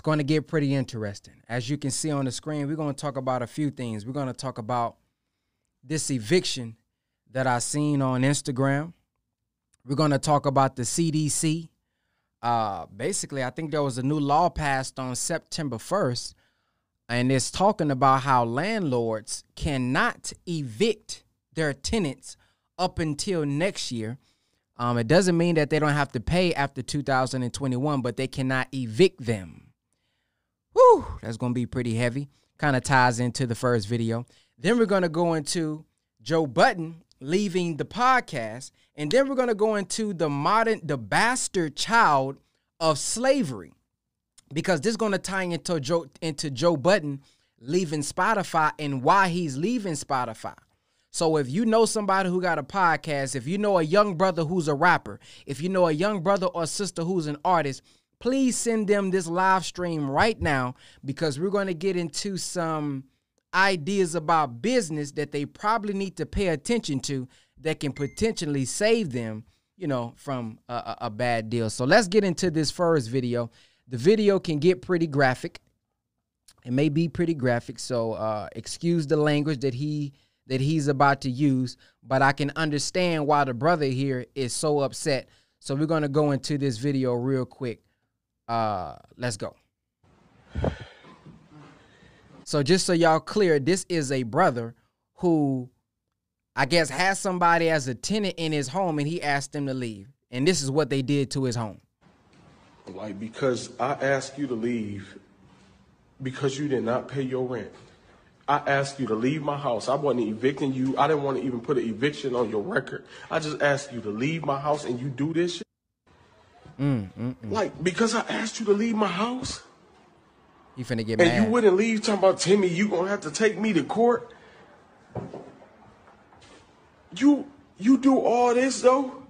it's going to get pretty interesting. As you can see on the screen, we're going to talk about a few things. We're going to talk about this eviction that I seen on Instagram. We're going to talk about the CDC. Uh, basically, I think there was a new law passed on September 1st, and it's talking about how landlords cannot evict their tenants up until next year. Um, it doesn't mean that they don't have to pay after 2021, but they cannot evict them. Whew, that's going to be pretty heavy. Kind of ties into the first video. Then we're going to go into Joe Budden leaving the podcast. And then we're going to go into the modern, the bastard child of slavery. Because this is going to tie into Joe, into Joe Budden leaving Spotify and why he's leaving Spotify. So if you know somebody who got a podcast, if you know a young brother who's a rapper, if you know a young brother or sister who's an artist, please send them this live stream right now because we're going to get into some ideas about business that they probably need to pay attention to that can potentially save them, you know, from a, a bad deal. So let's get into this first video. The video can get pretty graphic. It may be pretty graphic, so uh, excuse the language that he that he's about to use, but I can understand why the brother here is so upset. So we're gonna go into this video real quick. Uh, let's go. So just so y'all clear, this is a brother who I guess has somebody as a tenant in his home and he asked them to leave. And this is what they did to his home. Like because I asked you to leave because you did not pay your rent. I asked you to leave my house. I wasn't evicting you. I didn't want to even put an eviction on your record. I just asked you to leave my house and you do this shit. Mm, mm, mm. Like because I asked you to leave my house. You finna get and mad. you wouldn't leave talking about Timmy, you gonna have to take me to court. You you do all this though?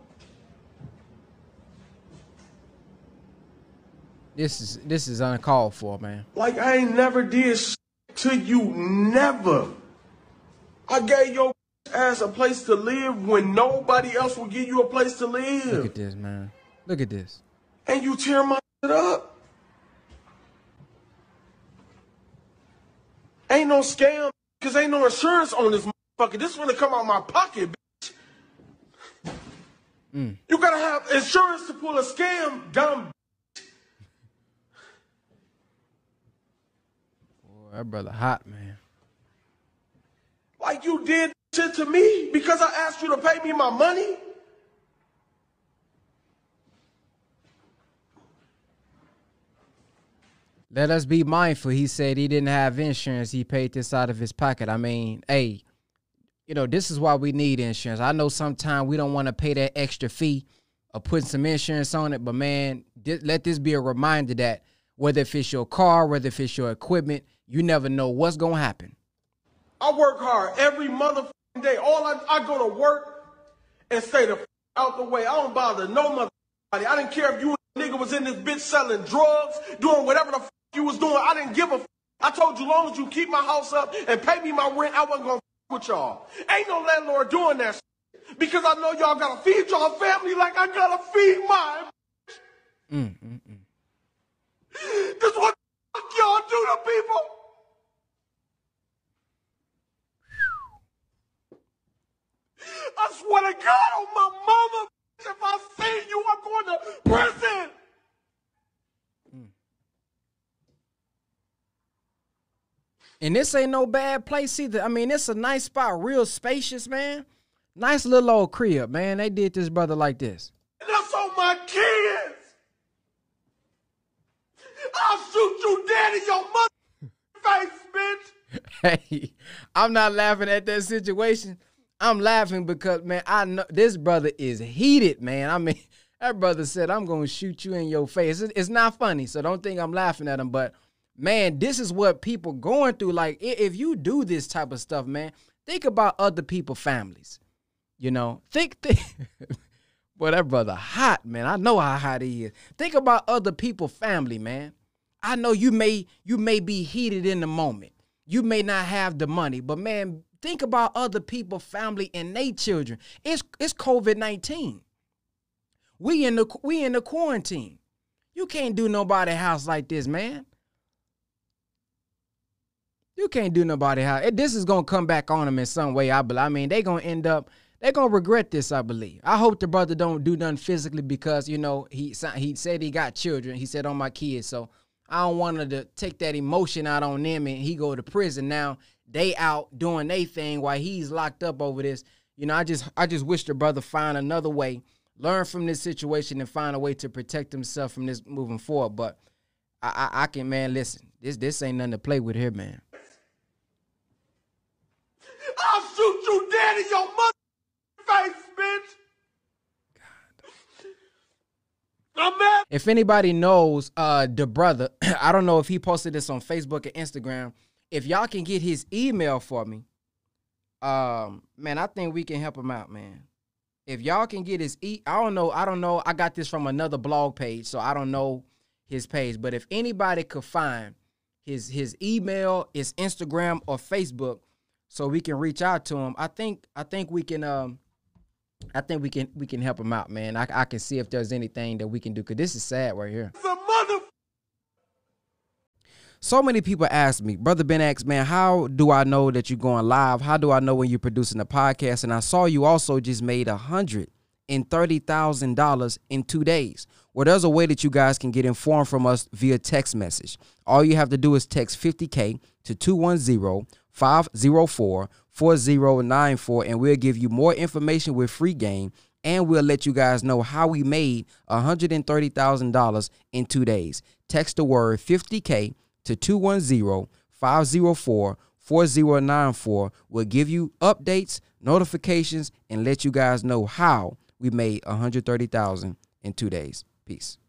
This is this is uncalled for, man. Like I ain't never did to you, never. I gave your ass a place to live when nobody else will give you a place to live. Look at this, man. Look at this. And you tear my shit up. Ain't no scam, cause ain't no insurance on this motherfucker. This gonna come out my pocket, bitch. Mm. You gotta have insurance to pull a scam, dumb. Boy, that brother hot, man. Like you did shit to me because I asked you to pay me my money. Let us be mindful. He said he didn't have insurance. He paid this out of his pocket. I mean, hey, you know, this is why we need insurance. I know sometimes we don't want to pay that extra fee of putting some insurance on it, but man, th- let this be a reminder that whether if it's your car, whether if it's your equipment, you never know what's going to happen. I work hard every motherfucking day. All I, I go to work and stay the out the way. I don't bother no motherfucking body. I didn't care if you nigga was in this bitch selling drugs, doing whatever the you was doing. I didn't give a. F- I told you, long as you keep my house up and pay me my rent, I wasn't gonna f- with y'all. Ain't no landlord doing that shit. because I know y'all gotta feed y'all family like I gotta feed mine. Mm, mm, mm. This what y'all do to people. I swear to God on my mama, if I see you, I'm going to prison. And this ain't no bad place either. I mean, it's a nice spot, real spacious, man. Nice little old crib, man. They did this brother like this. And that's on my kids. I'll shoot you dead in your mother face, bitch. Hey, I'm not laughing at that situation. I'm laughing because man, I know this brother is heated, man. I mean, that brother said, "I'm gonna shoot you in your face." It's not funny, so don't think I'm laughing at him. But man, this is what people going through. Like, if you do this type of stuff, man, think about other people' families. You know, think, think Boy, that brother hot, man. I know how hot he is. Think about other people' family, man. I know you may you may be heated in the moment. You may not have the money, but man, think about other people, family, and their children. It's it's COVID nineteen. We in the we in the quarantine. You can't do nobody house like this, man. You can't do nobody how. This is gonna come back on them in some way. I believe. I mean, they gonna end up. They gonna regret this. I believe. I hope the brother don't do nothing physically because you know he he said he got children. He said on my kids. So I don't want to take that emotion out on them and he go to prison now. They out doing their thing while he's locked up over this. You know, I just I just wish the brother find another way, learn from this situation and find a way to protect himself from this moving forward. But I I, I can man listen. This this ain't nothing to play with here, man. I'll shoot you dead in your mother face, bitch. If anybody knows uh the brother, I don't know if he posted this on Facebook or Instagram. If y'all can get his email for me, um, man, I think we can help him out, man. If y'all can get his e, I don't know, I don't know. I got this from another blog page, so I don't know his page. But if anybody could find his his email, his Instagram or Facebook, so we can reach out to him, I think I think we can um I think we can we can help him out, man. I, I can see if there's anything that we can do because this is sad right here. The mother. So many people ask me, brother Ben X, man, how do I know that you're going live? How do I know when you're producing a podcast? And I saw you also just made a hundred and thirty thousand dollars in two days. Well, there's a way that you guys can get informed from us via text message. All you have to do is text 50K to 210 504 4094 and we'll give you more information with free game and we'll let you guys know how we made $130,000 in 2 days. Text the word 50k to 210-504-4094. We'll give you updates, notifications and let you guys know how we made 130,000 in 2 days. Peace.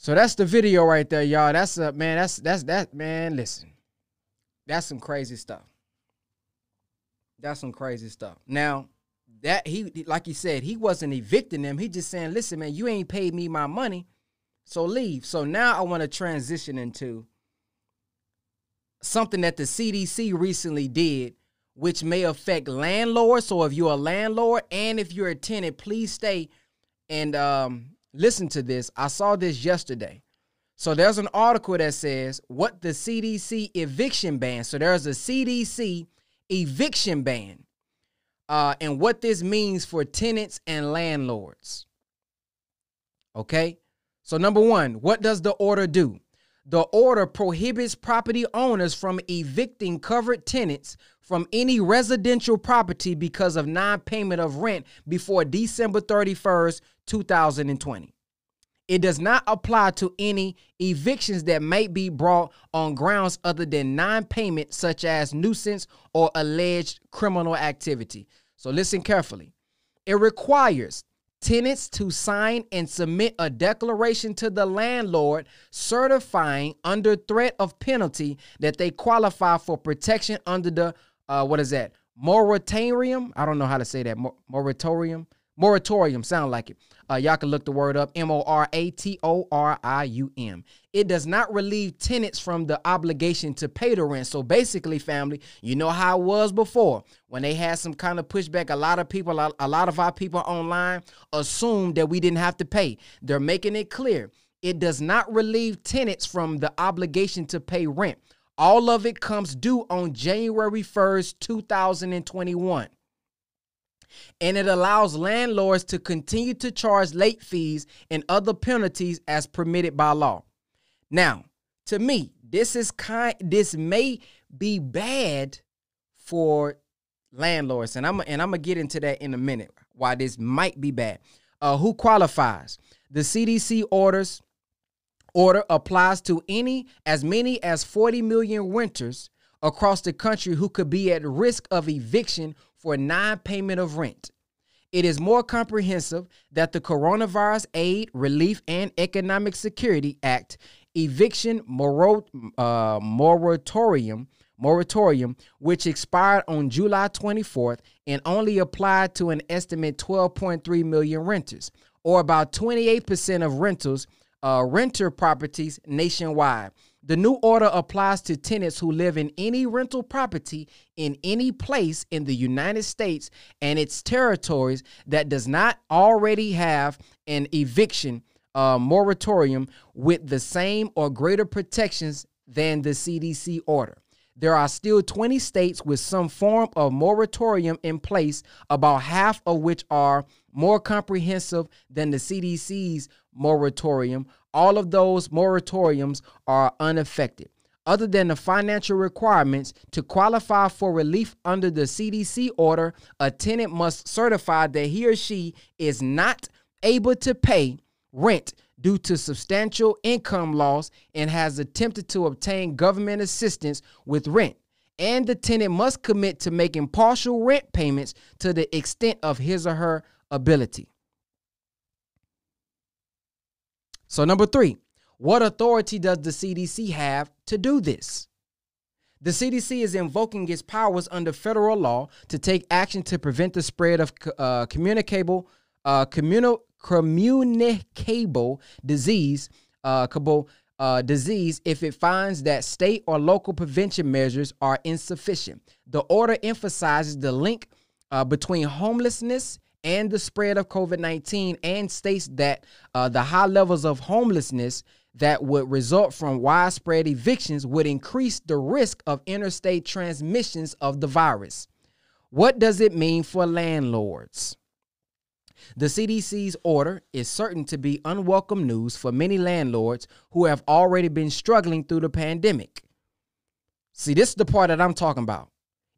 So that's the video right there, y'all. That's a man. That's that's that man. Listen, that's some crazy stuff. That's some crazy stuff. Now, that he like he said, he wasn't evicting them. He just saying, listen, man, you ain't paid me my money, so leave. So now I want to transition into something that the CDC recently did, which may affect landlords. So if you're a landlord and if you're a tenant, please stay and um, listen to this. I saw this yesterday. So there's an article that says what the CDC eviction ban. So there's a CDC eviction ban, uh, and what this means for tenants and landlords. Okay. So number one, what does the order do? The order prohibits property owners from evicting covered tenants from any residential property because of non-payment of rent before December 31st, 2020. It does not apply to any evictions that may be brought on grounds other than non payment, such as nuisance or alleged criminal activity. So listen carefully. It requires tenants to sign and submit a declaration to the landlord certifying under threat of penalty that they qualify for protection under the uh, what is that moratorium i don't know how to say that moratorium moratorium sound like it uh, y'all can look the word up M O R A T O R I U M. It does not relieve tenants from the obligation to pay the rent. So basically, family, you know how it was before when they had some kind of pushback. A lot of people, a lot of our people online assumed that we didn't have to pay. They're making it clear it does not relieve tenants from the obligation to pay rent. All of it comes due on January 1st, 2021 and it allows landlords to continue to charge late fees and other penalties as permitted by law. Now, to me, this is kind this may be bad for landlords and I'm and I'm going to get into that in a minute why this might be bad. Uh, who qualifies? The CDC orders order applies to any as many as 40 million renters across the country who could be at risk of eviction for non payment of rent. It is more comprehensive that the Coronavirus Aid, Relief, and Economic Security Act eviction uh, moratorium moratorium, which expired on July 24th and only applied to an estimate 12.3 million renters, or about 28% of rentals, uh, renter properties nationwide. The new order applies to tenants who live in any rental property in any place in the United States and its territories that does not already have an eviction uh, moratorium with the same or greater protections than the CDC order. There are still 20 states with some form of moratorium in place, about half of which are more comprehensive than the CDC's moratorium. All of those moratoriums are unaffected. Other than the financial requirements to qualify for relief under the CDC order, a tenant must certify that he or she is not able to pay rent due to substantial income loss and has attempted to obtain government assistance with rent. And the tenant must commit to making partial rent payments to the extent of his or her ability. So, number three, what authority does the CDC have to do this? The CDC is invoking its powers under federal law to take action to prevent the spread of uh, communicable, uh, communal, communicable disease, uh, uh, disease if it finds that state or local prevention measures are insufficient. The order emphasizes the link uh, between homelessness and the spread of COVID 19 and states that uh, the high levels of homelessness that would result from widespread evictions would increase the risk of interstate transmissions of the virus. What does it mean for landlords? The CDC's order is certain to be unwelcome news for many landlords who have already been struggling through the pandemic. See, this is the part that I'm talking about.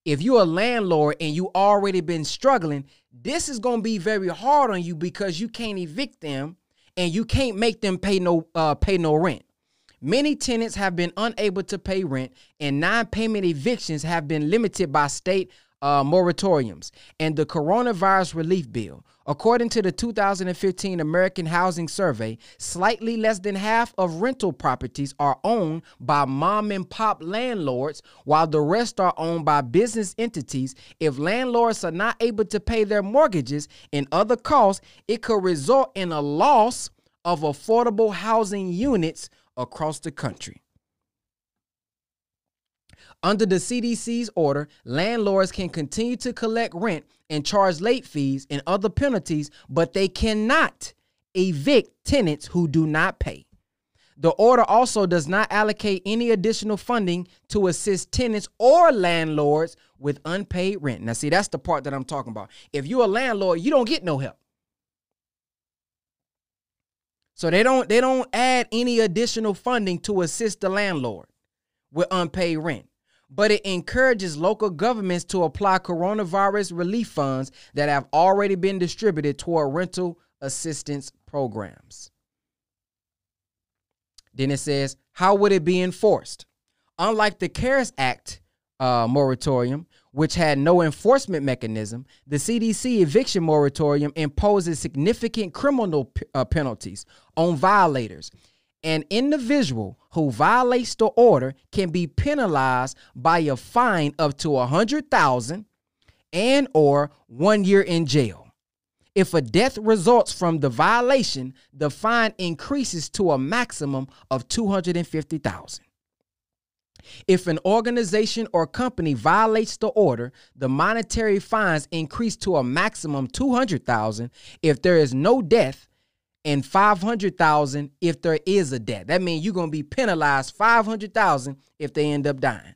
If you're a landlord and you already been struggling, this is going to be very hard on you because you can't evict them and you can't make them pay no uh, pay no rent. Many tenants have been unable to pay rent, and non-payment evictions have been limited by state uh, moratoriums and the coronavirus relief bill. According to the 2015 American Housing Survey, slightly less than half of rental properties are owned by mom and pop landlords, while the rest are owned by business entities. If landlords are not able to pay their mortgages and other costs, it could result in a loss of affordable housing units across the country. Under the CDC's order, landlords can continue to collect rent and charge late fees and other penalties, but they cannot evict tenants who do not pay. The order also does not allocate any additional funding to assist tenants or landlords with unpaid rent. Now, see, that's the part that I'm talking about. If you're a landlord, you don't get no help. So they don't they don't add any additional funding to assist the landlord with unpaid rent but it encourages local governments to apply coronavirus relief funds that have already been distributed toward rental assistance programs. Then it says, how would it be enforced? Unlike the CARES Act uh, moratorium, which had no enforcement mechanism, the CDC eviction moratorium imposes significant criminal p- uh, penalties on violators an individual who violates the order can be penalized by a fine up to a hundred thousand and or one year in jail. If a death results from the violation, the fine increases to a maximum of 250,000. If an organization or company violates the order, the monetary fines increase to a maximum 200,000 if there is no death and 500,000 if there is a death. That means you're going to be penalized 500,000 if they end up dying.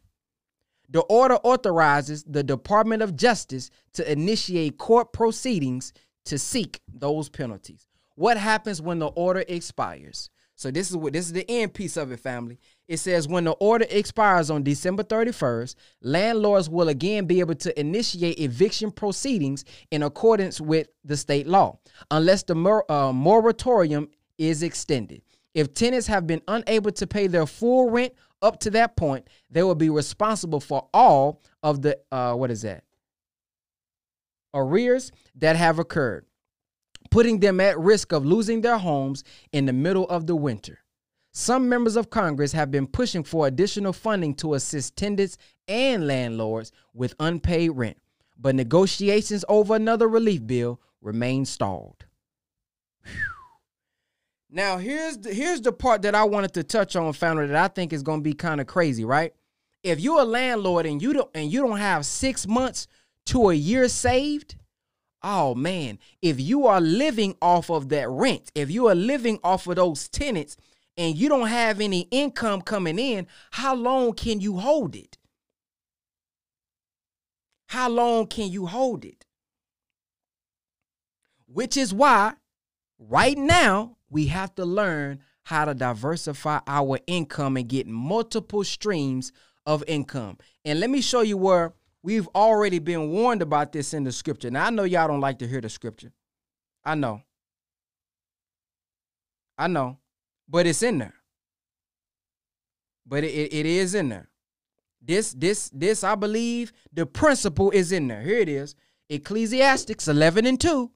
The order authorizes the Department of Justice to initiate court proceedings to seek those penalties. What happens when the order expires? So this is what this is the end piece of it, family. It says when the order expires on December 31st, landlords will again be able to initiate eviction proceedings in accordance with the state law, unless the mor- uh, moratorium is extended. If tenants have been unable to pay their full rent up to that point, they will be responsible for all of the uh, what is that arrears that have occurred, putting them at risk of losing their homes in the middle of the winter. Some members of Congress have been pushing for additional funding to assist tenants and landlords with unpaid rent, but negotiations over another relief bill remain stalled. Whew. Now, here's the, here's the part that I wanted to touch on, family, that I think is going to be kind of crazy, right? If you're a landlord and you don't and you don't have six months to a year saved, oh man, if you are living off of that rent, if you are living off of those tenants and you don't have any income coming in, how long can you hold it? How long can you hold it? Which is why right now we have to learn how to diversify our income and get multiple streams of income. And let me show you where we've already been warned about this in the scripture. Now, I know y'all don't like to hear the scripture. I know. I know. But it's in there. But it, it is in there. This, this, this, I believe the principle is in there. Here it is. Ecclesiastics 11 and 2.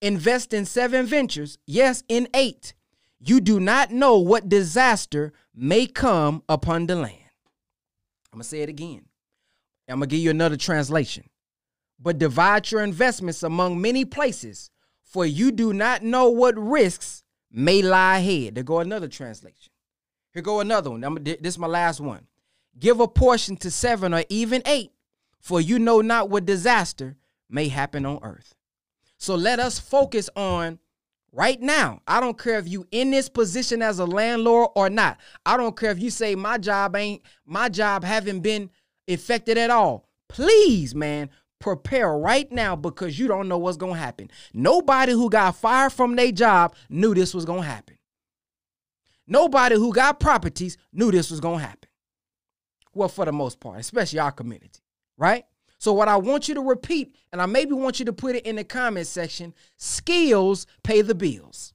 Invest in seven ventures, yes, in eight. You do not know what disaster may come upon the land. I'm going to say it again. I'm going to give you another translation. But divide your investments among many places, for you do not know what risks may lie ahead. There go another translation. Here go another one. I'm, this is my last one. Give a portion to seven or even eight, for you know not what disaster may happen on earth. So let us focus on right now. I don't care if you in this position as a landlord or not. I don't care if you say my job ain't my job haven't been affected at all. Please, man, prepare right now because you don't know what's going to happen. Nobody who got fired from their job knew this was going to happen. Nobody who got properties knew this was going to happen. Well, for the most part, especially our community, right? So, what I want you to repeat, and I maybe want you to put it in the comment section skills pay the bills.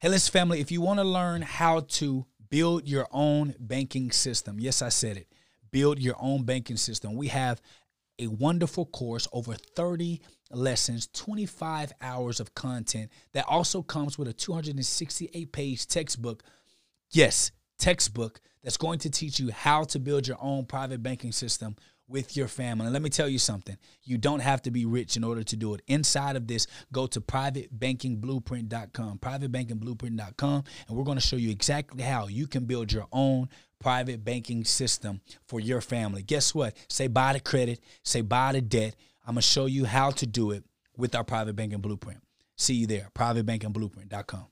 Hey, listen, family, if you want to learn how to build your own banking system, yes, I said it, build your own banking system, we have a wonderful course, over 30 lessons, 25 hours of content that also comes with a 268 page textbook. Yes, textbook that's going to teach you how to build your own private banking system with your family. And let me tell you something you don't have to be rich in order to do it. Inside of this, go to privatebankingblueprint.com, privatebankingblueprint.com, and we're going to show you exactly how you can build your own private banking system for your family. Guess what? Say bye to credit, say bye to debt. I'm going to show you how to do it with our private banking blueprint. See you there, privatebankingblueprint.com.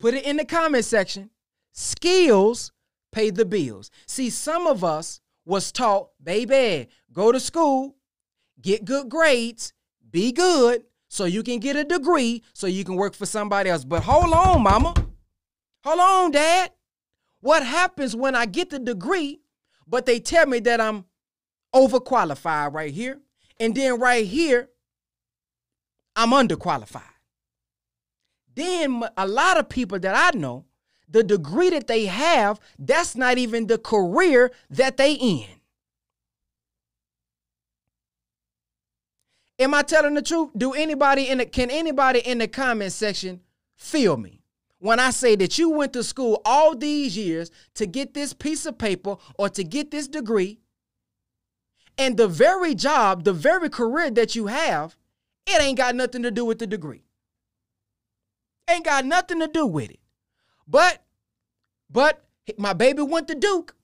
Put it in the comment section. Skills pay the bills. See, some of us was taught, baby, go to school, get good grades, be good, so you can get a degree, so you can work for somebody else. But hold on, mama. Hold on, dad. What happens when I get the degree, but they tell me that I'm overqualified right here, and then right here, I'm underqualified. Then a lot of people that I know, the degree that they have, that's not even the career that they in. Am I telling the truth? Do anybody in the can anybody in the comment section feel me? when I say that you went to school all these years to get this piece of paper or to get this degree, and the very job, the very career that you have, it ain't got nothing to do with the degree. Ain't got nothing to do with it. But, but my baby went to Duke.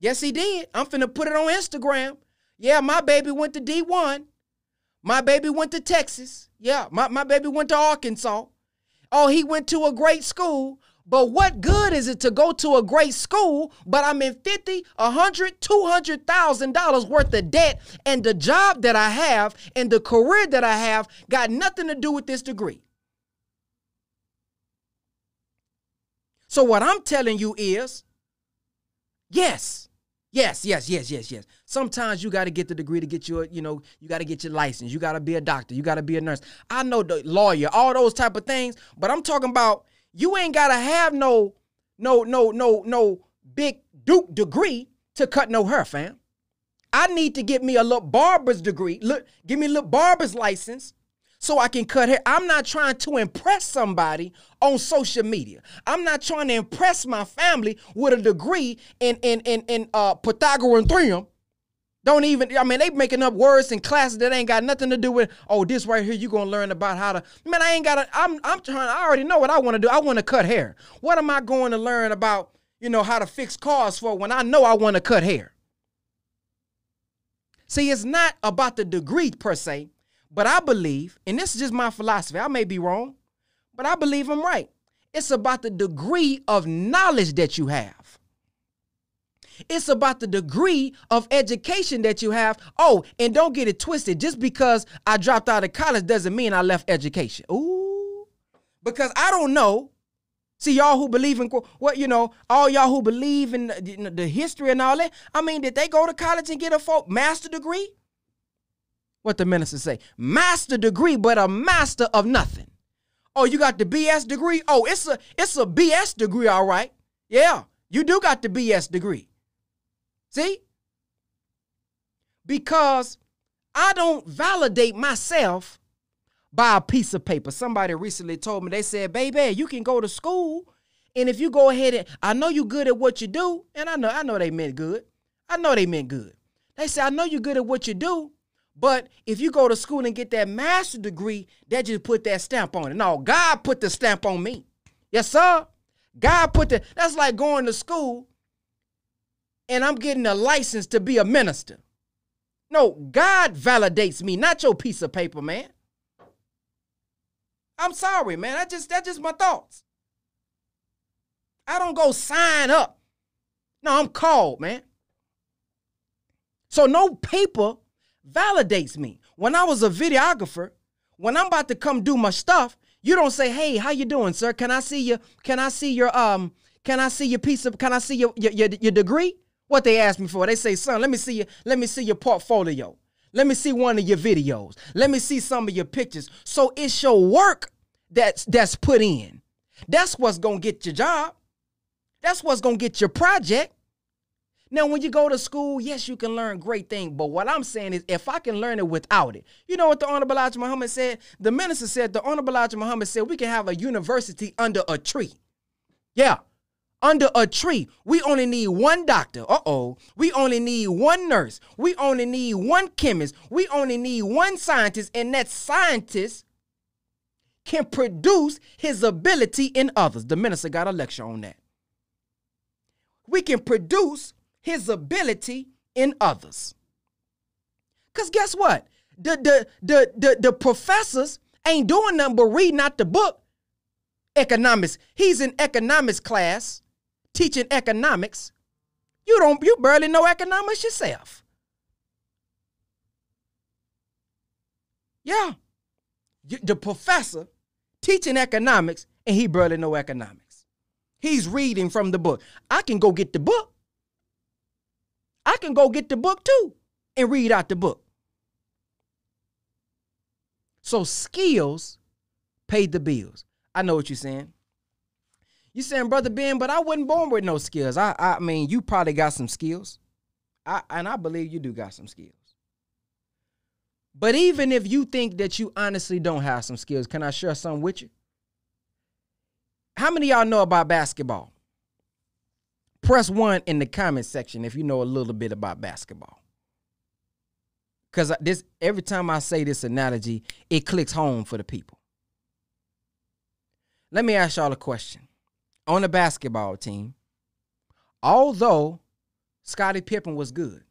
Yes, he did. I'm finna put it on Instagram. Yeah, my baby went to D1. My baby went to Texas. Yeah, my, my baby went to Arkansas. Oh, he went to a great school. But what good is it to go to a great school, but I'm in fifty, a hundred, two hundred thousand dollars worth of debt, and the job that I have and the career that I have got nothing to do with this degree. So what I'm telling you is, yes, Yes, yes, yes, yes, yes. Sometimes you got to get the degree to get your, you know, you got to get your license. You got to be a doctor. You got to be a nurse. I know the lawyer, all those type of things. But I'm talking about you ain't got to have no, no, no, no, no big Duke degree to cut no hair, fam. I need to get me a little barber's degree. Look, give me a little barber's license so I can cut hair. I'm not trying to impress somebody on social media. I'm not trying to impress my family with a degree in in in, in uh, Pythagorean theorem. Don't even, I mean, they making up words in classes that ain't got nothing to do with, oh, this right here, you gonna learn about how to, man, I ain't gotta, I'm, I'm trying, I already know what I wanna do. I wanna cut hair. What am I going to learn about, you know, how to fix cars for when I know I wanna cut hair? See, it's not about the degree per se. But I believe, and this is just my philosophy, I may be wrong, but I believe I'm right. It's about the degree of knowledge that you have. It's about the degree of education that you have. Oh, and don't get it twisted. Just because I dropped out of college doesn't mean I left education. Ooh. Because I don't know. See, y'all who believe in what, you know, all y'all who believe in the, the history and all that. I mean, did they go to college and get a folk master degree? What the minister say? Master degree, but a master of nothing. Oh, you got the BS degree? Oh, it's a it's a BS degree, all right. Yeah, you do got the BS degree. See? Because I don't validate myself by a piece of paper. Somebody recently told me, they said, baby, you can go to school. And if you go ahead and I know you're good at what you do, and I know, I know they meant good. I know they meant good. They said, I know you're good at what you do, but if you go to school and get that master's degree, that just put that stamp on it. No, God put the stamp on me. Yes, sir. God put the that's like going to school and I'm getting a license to be a minister. No, God validates me, not your piece of paper, man. I'm sorry, man. I just that's just my thoughts. I don't go sign up. No, I'm called, man. So no paper validates me. When I was a videographer, when I'm about to come do my stuff, you don't say, "Hey, how you doing, sir? Can I see you? Can I see your um? Can I see your piece of? Can I see your your, your, your degree?" What they ask me for? They say, "Son, let me see you. Let me see your portfolio. Let me see one of your videos. Let me see some of your pictures." So it's your work that's that's put in. That's what's gonna get your job. That's what's gonna get your project. Now, when you go to school, yes, you can learn great things. But what I'm saying is, if I can learn it without it, you know what the Honorable Elijah Muhammad said? The minister said, the Honorable Elijah Muhammad said, we can have a university under a tree. Yeah, under a tree. We only need one doctor. Uh oh. We only need one nurse. We only need one chemist. We only need one scientist. And that scientist can produce his ability in others. The minister got a lecture on that. We can produce his ability in others. Because guess what? The, the, the, the, the professors ain't doing nothing but reading out the book, economics. He's in economics class, teaching economics. You don't, you barely know economics yourself. Yeah. The professor teaching economics and he barely know economics. He's reading from the book. I can go get the book. I can go get the book too and read out the book. So skills paid the bills. I know what you're saying. You saying, brother Ben, but I wasn't born with no skills. I I mean, you probably got some skills. I and I believe you do got some skills. But even if you think that you honestly don't have some skills, can I share some with you? How many y'all know about basketball? Press one in the comment section if you know a little bit about basketball. Because this every time I say this analogy, it clicks home for the people. Let me ask y'all a question. On the basketball team, although Scottie Pippen was good,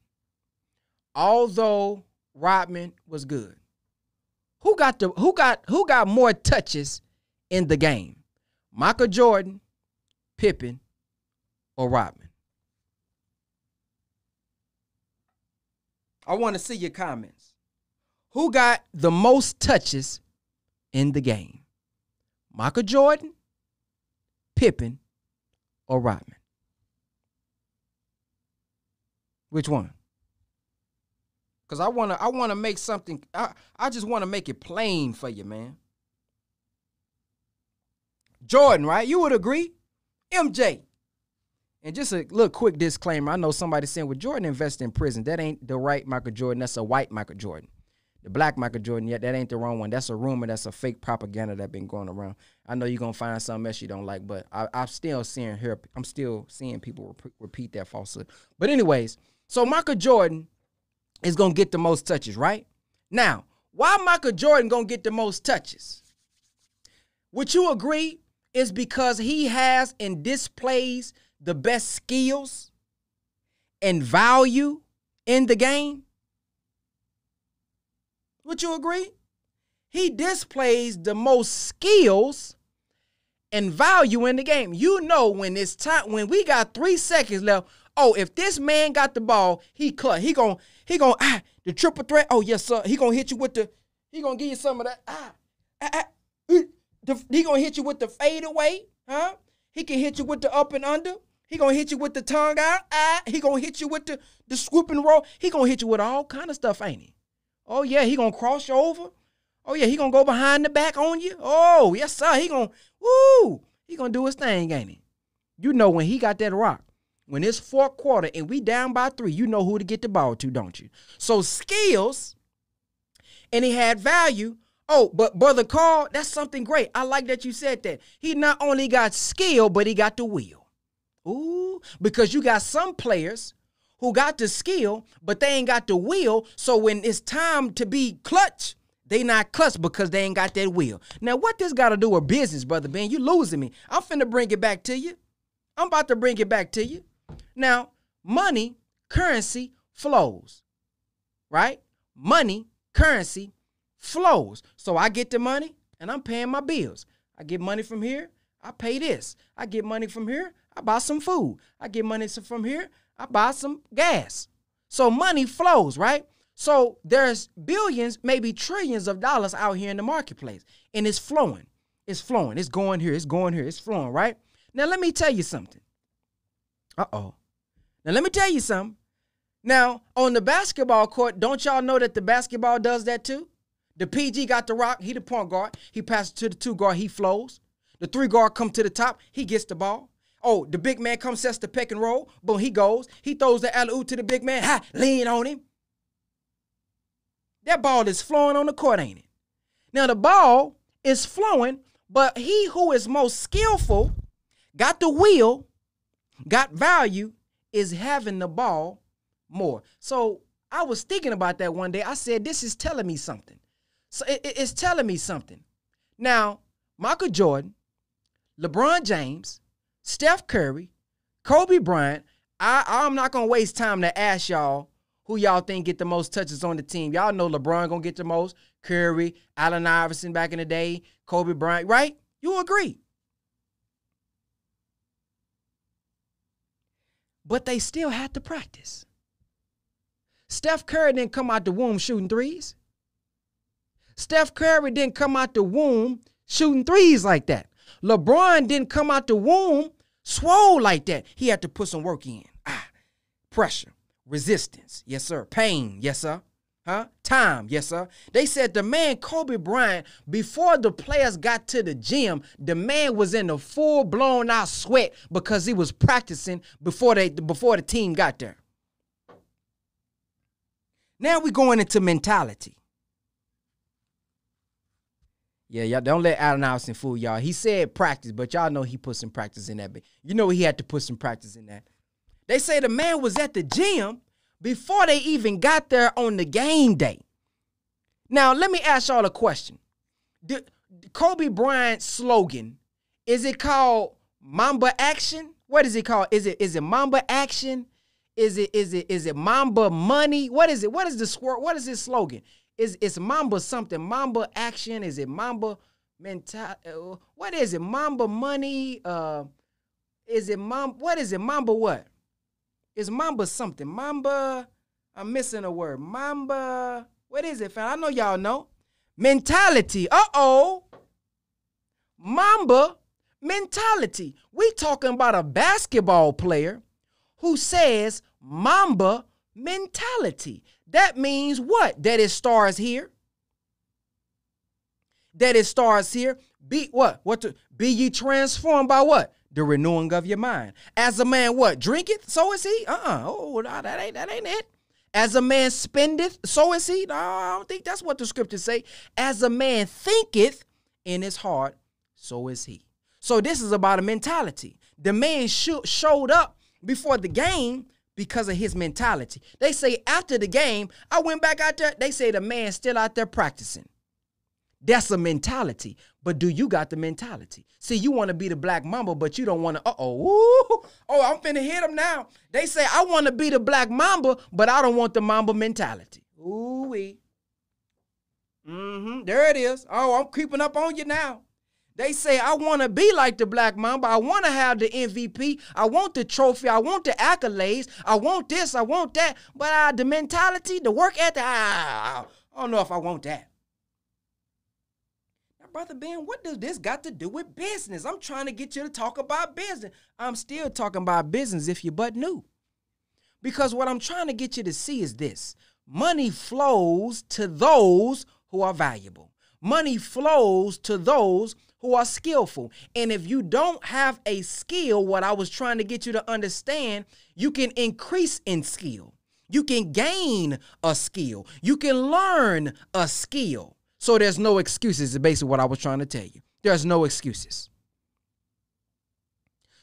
although Rodman was good, who got the who got who got more touches in the game? Michael Jordan, Pippen, or Rodman? I want to see your comments. Who got the most touches in the game? Michael Jordan, Pippen, or Rodman? Which one? Cause I wanna I wanna make something I, I just wanna make it plain for you, man. Jordan, right? You would agree? MJ, and just a little quick disclaimer. I know somebody saying, well, Jordan invested in prison. That ain't the right Michael Jordan. That's a white Michael Jordan. The black Michael Jordan, yet that ain't the wrong one. That's a rumor. That's a fake propaganda that been going around. I know you're gonna find something else you don't like, but I, am still seeing here. I'm still seeing people rep- repeat that falsehood. But anyways, so Michael Jordan is gonna get the most touches, right? Now, why Michael Jordan gonna get the most touches? Would you agree? Is because he has and displays the best skills and value in the game? Would you agree? He displays the most skills and value in the game. You know when it's time when we got three seconds left. Oh, if this man got the ball, he cut. He gon' he gon' ah the triple threat. Oh yes sir. He gonna hit you with the. He gonna give you some of that ah. ah, ah he gonna hit you with the fade away, huh? He can hit you with the up and under. He gonna hit you with the tongue out. Ah, he gonna hit you with the the swoop and roll. He gonna hit you with all kind of stuff, ain't he? Oh yeah, he gonna cross you over. Oh yeah, he gonna go behind the back on you. Oh yes sir, he gonna woo. He gonna do his thing, ain't he? You know when he got that rock. When it's fourth quarter and we down by three, you know who to get the ball to, don't you? So skills, and he had value. Oh, but brother Carl, that's something great. I like that you said that. He not only got skill, but he got the will. Ooh, because you got some players who got the skill, but they ain't got the will. So when it's time to be clutch, they not clutch because they ain't got that will. Now, what this got to do with business, brother Ben? You losing me. I'm finna bring it back to you. I'm about to bring it back to you. Now, money, currency flows, right? Money, currency flows. So I get the money and I'm paying my bills. I get money from here, I pay this. I get money from here, I buy some food. I get money from here, I buy some gas. So money flows, right? So there's billions, maybe trillions of dollars out here in the marketplace, and it's flowing. It's flowing. It's going here. It's going here. It's flowing, right? Now let me tell you something. Uh-oh. Now let me tell you something. Now, on the basketball court, don't y'all know that the basketball does that too? The PG got the rock. He the point guard. He passes to the two guard. He flows. The three guard come to the top. He gets the ball. Oh, the big man comes, sets the pick and roll. Boom, he goes. He throws the alley oop to the big man. Ha, lean on him. That ball is flowing on the court, ain't it? Now the ball is flowing, but he who is most skillful, got the wheel, got value, is having the ball more. So I was thinking about that one day. I said, this is telling me something. So it, it's telling me something. Now, Michael Jordan, LeBron James, Steph Curry, Kobe Bryant. I, I'm not gonna waste time to ask y'all who y'all think get the most touches on the team. Y'all know LeBron gonna get the most. Curry, Allen Iverson back in the day, Kobe Bryant, right? You agree. But they still had to practice. Steph Curry didn't come out the womb shooting threes. Steph Curry didn't come out the womb shooting threes like that. LeBron didn't come out the womb swole like that. He had to put some work in. Ah, pressure, resistance, yes sir. Pain, yes sir. Huh? Time, yes sir. They said the man Kobe Bryant, before the players got to the gym, the man was in a full blown out sweat because he was practicing before they before the team got there. Now we're going into mentality. Yeah, y'all don't let Allen Iverson fool y'all. He said practice, but y'all know he put some practice in that. You know he had to put some practice in that. They say the man was at the gym before they even got there on the game day. Now, let me ask y'all a question. The, Kobe Bryant's slogan, is it called Mamba Action? What is it called? Is it is it Mamba Action? Is it is it is it Mamba Money? What is it? What is the squirt? What is his slogan? Is it's Mamba something. Mamba action. Is it Mamba mental? Uh, what is it? Mamba money. Uh, is it Mamba? What is it? Mamba what? Is Mamba something? Mamba. I'm missing a word. Mamba. What is it, fam? I know y'all know. Mentality. Uh oh. Mamba mentality. We talking about a basketball player who says Mamba mentality. That means what? That it starts here. That it starts here. Be what? What to be ye transformed by what? The renewing of your mind. As a man, what? Drinketh, so is he. Uh-uh. Oh, that ain't that ain't it. As a man spendeth, so is he. No, I don't think that's what the scriptures say. As a man thinketh in his heart, so is he. So this is about a mentality. The man sh- showed up before the game because of his mentality. They say after the game, I went back out there. They say the man's still out there practicing. That's a mentality. But do you got the mentality? See, you want to be the black mamba, but you don't want to, uh-oh, oh, I'm finna hit him now. They say, I want to be the black mamba, but I don't want the mamba mentality. Ooh-wee. Mm-hmm, there it is. Oh, I'm creeping up on you now. They say, I want to be like the Black Mamba. I want to have the MVP. I want the trophy. I want the accolades. I want this. I want that. But uh, the mentality, the work ethic, I, I don't know if I want that. Now, Brother Ben, what does this got to do with business? I'm trying to get you to talk about business. I'm still talking about business if you but knew. Because what I'm trying to get you to see is this money flows to those who are valuable. Money flows to those who are skillful. And if you don't have a skill, what I was trying to get you to understand, you can increase in skill. You can gain a skill. You can learn a skill. So there's no excuses, is basically what I was trying to tell you. There's no excuses.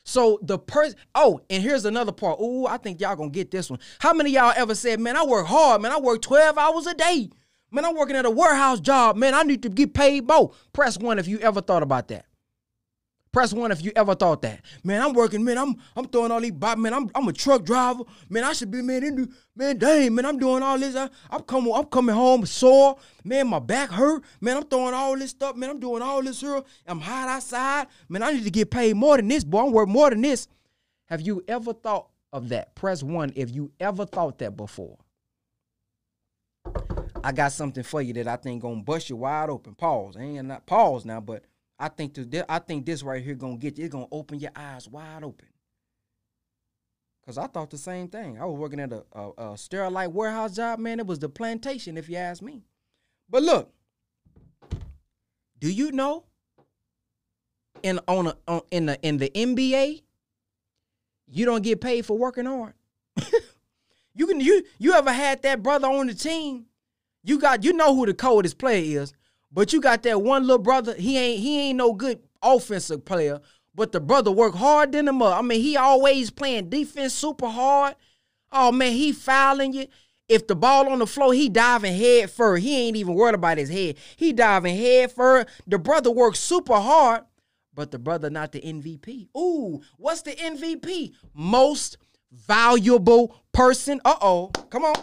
So the person, oh, and here's another part. Oh, I think y'all gonna get this one. How many y'all ever said, man, I work hard, man, I work 12 hours a day. Man, I'm working at a warehouse job. Man, I need to get paid more. Press one if you ever thought about that. Press one if you ever thought that. Man, I'm working, man. I'm I'm throwing all these bob, man. I'm I'm a truck driver. Man, I should be man into man, dang, man, I'm doing all this. I, I'm coming, I'm coming home sore. Man, my back hurt. Man, I'm throwing all this stuff. Man, I'm doing all this here. I'm hot outside. Man, I need to get paid more than this, boy. I'm worth more than this. Have you ever thought of that? Press one if you ever thought that before. I got something for you that I think gonna bust you wide open. Pause. ain't not pause now, but I think this, I think this right here gonna get you. It's gonna open your eyes wide open. Cause I thought the same thing. I was working at a, a, a sterilite warehouse job, man. It was the plantation, if you ask me. But look, do you know in on, a, on in the in the NBA, you don't get paid for working hard. you can you you ever had that brother on the team you got you know who the coldest player is, but you got that one little brother. He ain't he ain't no good offensive player, but the brother work hard than him. I mean, he always playing defense super hard. Oh man, he fouling you. If the ball on the floor, he diving head first. He ain't even worried about his head. He diving head first. The brother works super hard, but the brother not the MVP. Ooh, what's the MVP? Most valuable person. Uh oh, come on.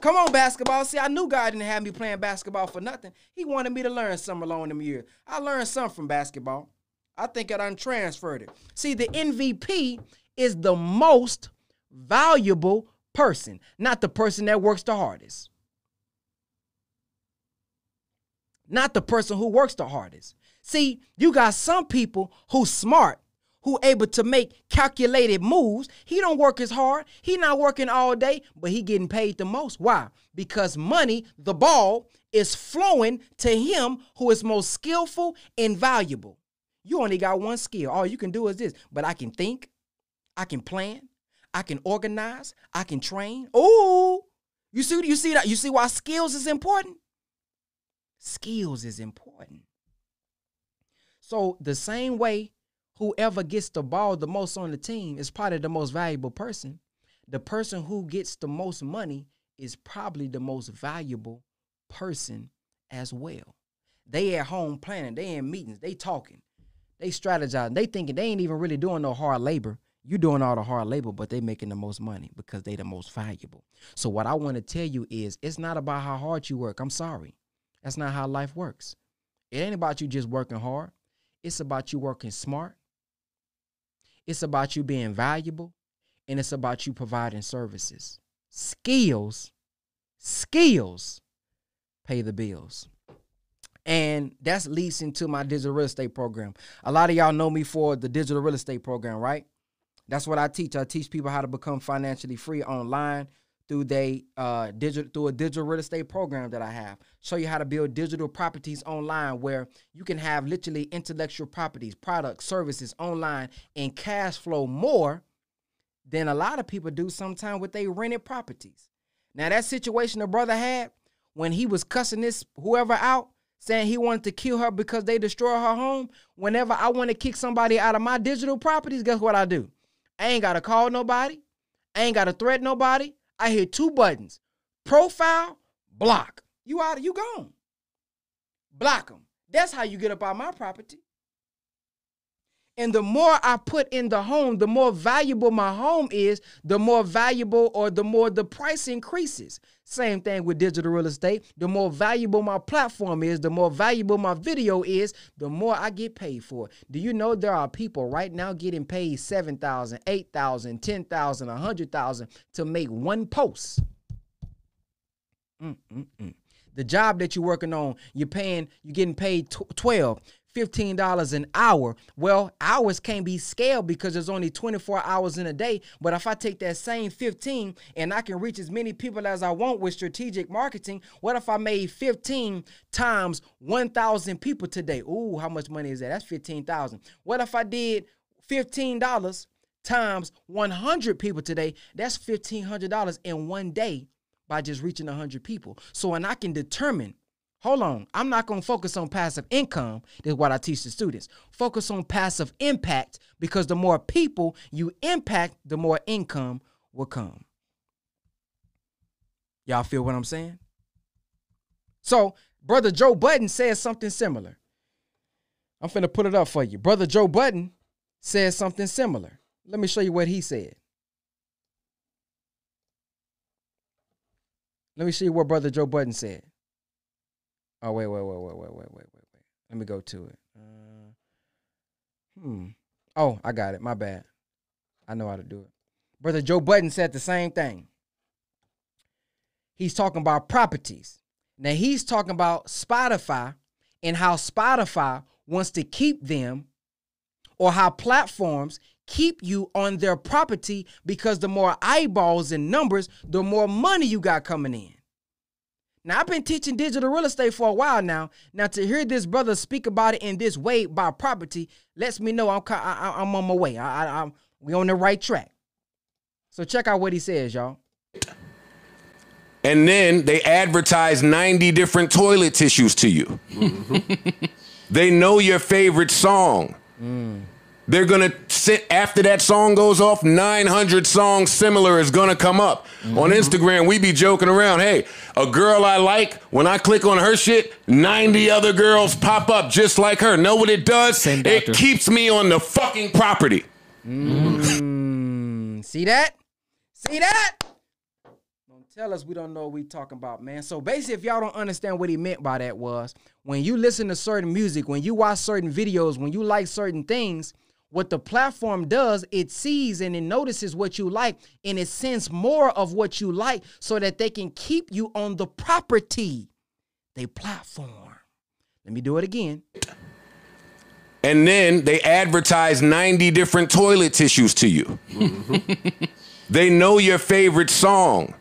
Come on, basketball. See, I knew God didn't have me playing basketball for nothing. He wanted me to learn some along them years. I learned some from basketball. I think I done transferred it. See, the MVP is the most valuable person, not the person that works the hardest. Not the person who works the hardest. See, you got some people who smart who able to make calculated moves. He don't work as hard. He not working all day, but he getting paid the most. Why? Because money, the ball, is flowing to him who is most skillful and valuable. You only got one skill. All you can do is this. But I can think, I can plan, I can organize, I can train. Oh, you see, you see that? You see why skills is important? Skills is important. So the same way whoever gets the ball the most on the team is probably the most valuable person. The person who gets the most money is probably the most valuable person as well. They at home planning, they in meetings, they talking, they strategizing, they thinking they ain't even really doing no hard labor. You doing all the hard labor, but they making the most money because they the most valuable. So what I want to tell you is it's not about how hard you work. I'm sorry. That's not how life works. It ain't about you just working hard. It's about you working smart it's about you being valuable and it's about you providing services. Skills, skills pay the bills. And that's leads into my digital real estate program. A lot of y'all know me for the digital real estate program, right? That's what I teach. I teach people how to become financially free online through they uh digital through a digital real estate program that I have. Show you how to build digital properties online where you can have literally intellectual properties, products, services online and cash flow more than a lot of people do sometimes with they rented properties. Now that situation the brother had when he was cussing this whoever out, saying he wanted to kill her because they destroyed her home. Whenever I want to kick somebody out of my digital properties, guess what I do? I ain't gotta call nobody. I ain't gotta threat nobody. I hit two buttons profile, block. You out, of you gone. Block them. That's how you get up on my property. And the more I put in the home, the more valuable my home is, the more valuable or the more the price increases. Same thing with digital real estate. The more valuable my platform is, the more valuable my video is, the more I get paid for. Do you know there are people right now getting paid 7,000, 8,000, 10,000, 100,000 to make one post? Mm-mm-mm. The job that you're working on, you're paying, you're getting paid 12, $15 an hour. Well, hours can't be scaled because there's only 24 hours in a day. But if I take that same 15 and I can reach as many people as I want with strategic marketing, what if I made 15 times 1,000 people today? Ooh, how much money is that? That's 15,000. What if I did $15 times 100 people today? That's $1,500 in one day by just reaching 100 people. So and I can determine hold on, I'm not going to focus on passive income. Is what I teach the students. Focus on passive impact because the more people you impact, the more income will come. Y'all feel what I'm saying? So, brother Joe Budden says something similar. I'm finna put it up for you. Brother Joe Budden says something similar. Let me show you what he said. Let me show you what brother Joe Budden said. Oh wait, wait, wait, wait, wait, wait, wait, wait, wait. Let me go to it. Uh, hmm. Oh, I got it. My bad. I know how to do it. Brother Joe Budden said the same thing. He's talking about properties. Now he's talking about Spotify and how Spotify wants to keep them or how platforms keep you on their property because the more eyeballs and numbers, the more money you got coming in. Now, I've been teaching digital real estate for a while now. Now, to hear this brother speak about it in this way by property lets me know I'm I, am on my way. I, I, I'm we on the right track. So check out what he says, y'all. And then they advertise 90 different toilet tissues to you. Mm-hmm. they know your favorite song. Mm. They're gonna sit after that song goes off. 900 songs similar is gonna come up mm-hmm. on Instagram. We be joking around. Hey, a girl I like. When I click on her shit, 90 other girls pop up just like her. Know what it does? It keeps me on the fucking property. Mm. See that? See that? Don't tell us we don't know what we talking about, man. So basically, if y'all don't understand what he meant by that was when you listen to certain music, when you watch certain videos, when you like certain things what the platform does, it sees and it notices what you like and it sends more of what you like so that they can keep you on the property. They platform. Let me do it again. And then they advertise 90 different toilet tissues to you. Mm-hmm. they know your favorite song.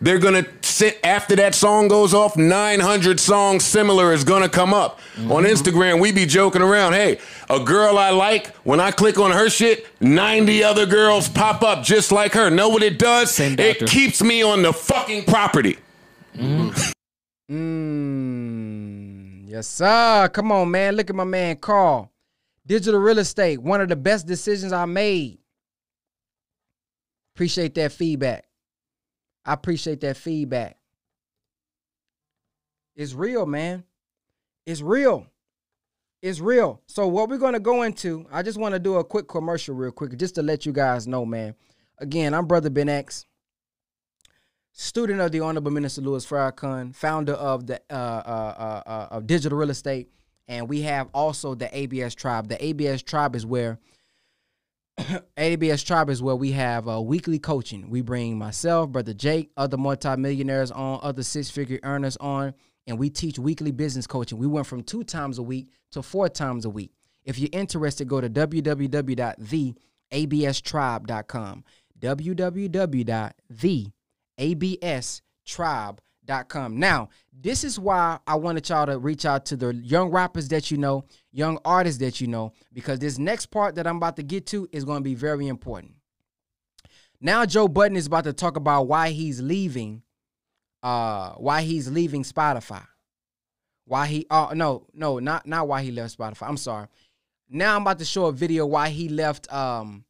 They're gonna sit after that song goes off. 900 songs similar is gonna come up mm-hmm. on Instagram. We be joking around. Hey, a girl I like. When I click on her shit, 90 other girls pop up just like her. Know what it does? It keeps me on the fucking property. Mm. mm. Yes, sir. Come on, man. Look at my man Carl. Digital real estate, one of the best decisions I made. Appreciate that feedback. I appreciate that feedback. It's real, man. It's real. It's real. So what we're gonna go into, I just want to do a quick commercial real quick, just to let you guys know, man. Again, I'm Brother Ben X, student of the Honorable Minister Louis Farrakhan, founder of the uh, uh, uh, uh of Digital Real Estate, and we have also the ABS Tribe. The ABS Tribe is where ABS Tribe is where we have uh, weekly coaching. We bring myself, brother Jake, other multimillionaires on, other six-figure earners on, and we teach weekly business coaching. We went from two times a week to four times a week. If you're interested, go to www.theabstribe.com. www.theabstribe.com Com. Now, this is why I wanted y'all to reach out to the young rappers that you know, young artists that you know, because this next part that I'm about to get to is going to be very important. Now, Joe Budden is about to talk about why he's leaving, uh, why he's leaving Spotify. Why he uh no, no, not not why he left Spotify. I'm sorry. Now I'm about to show a video why he left um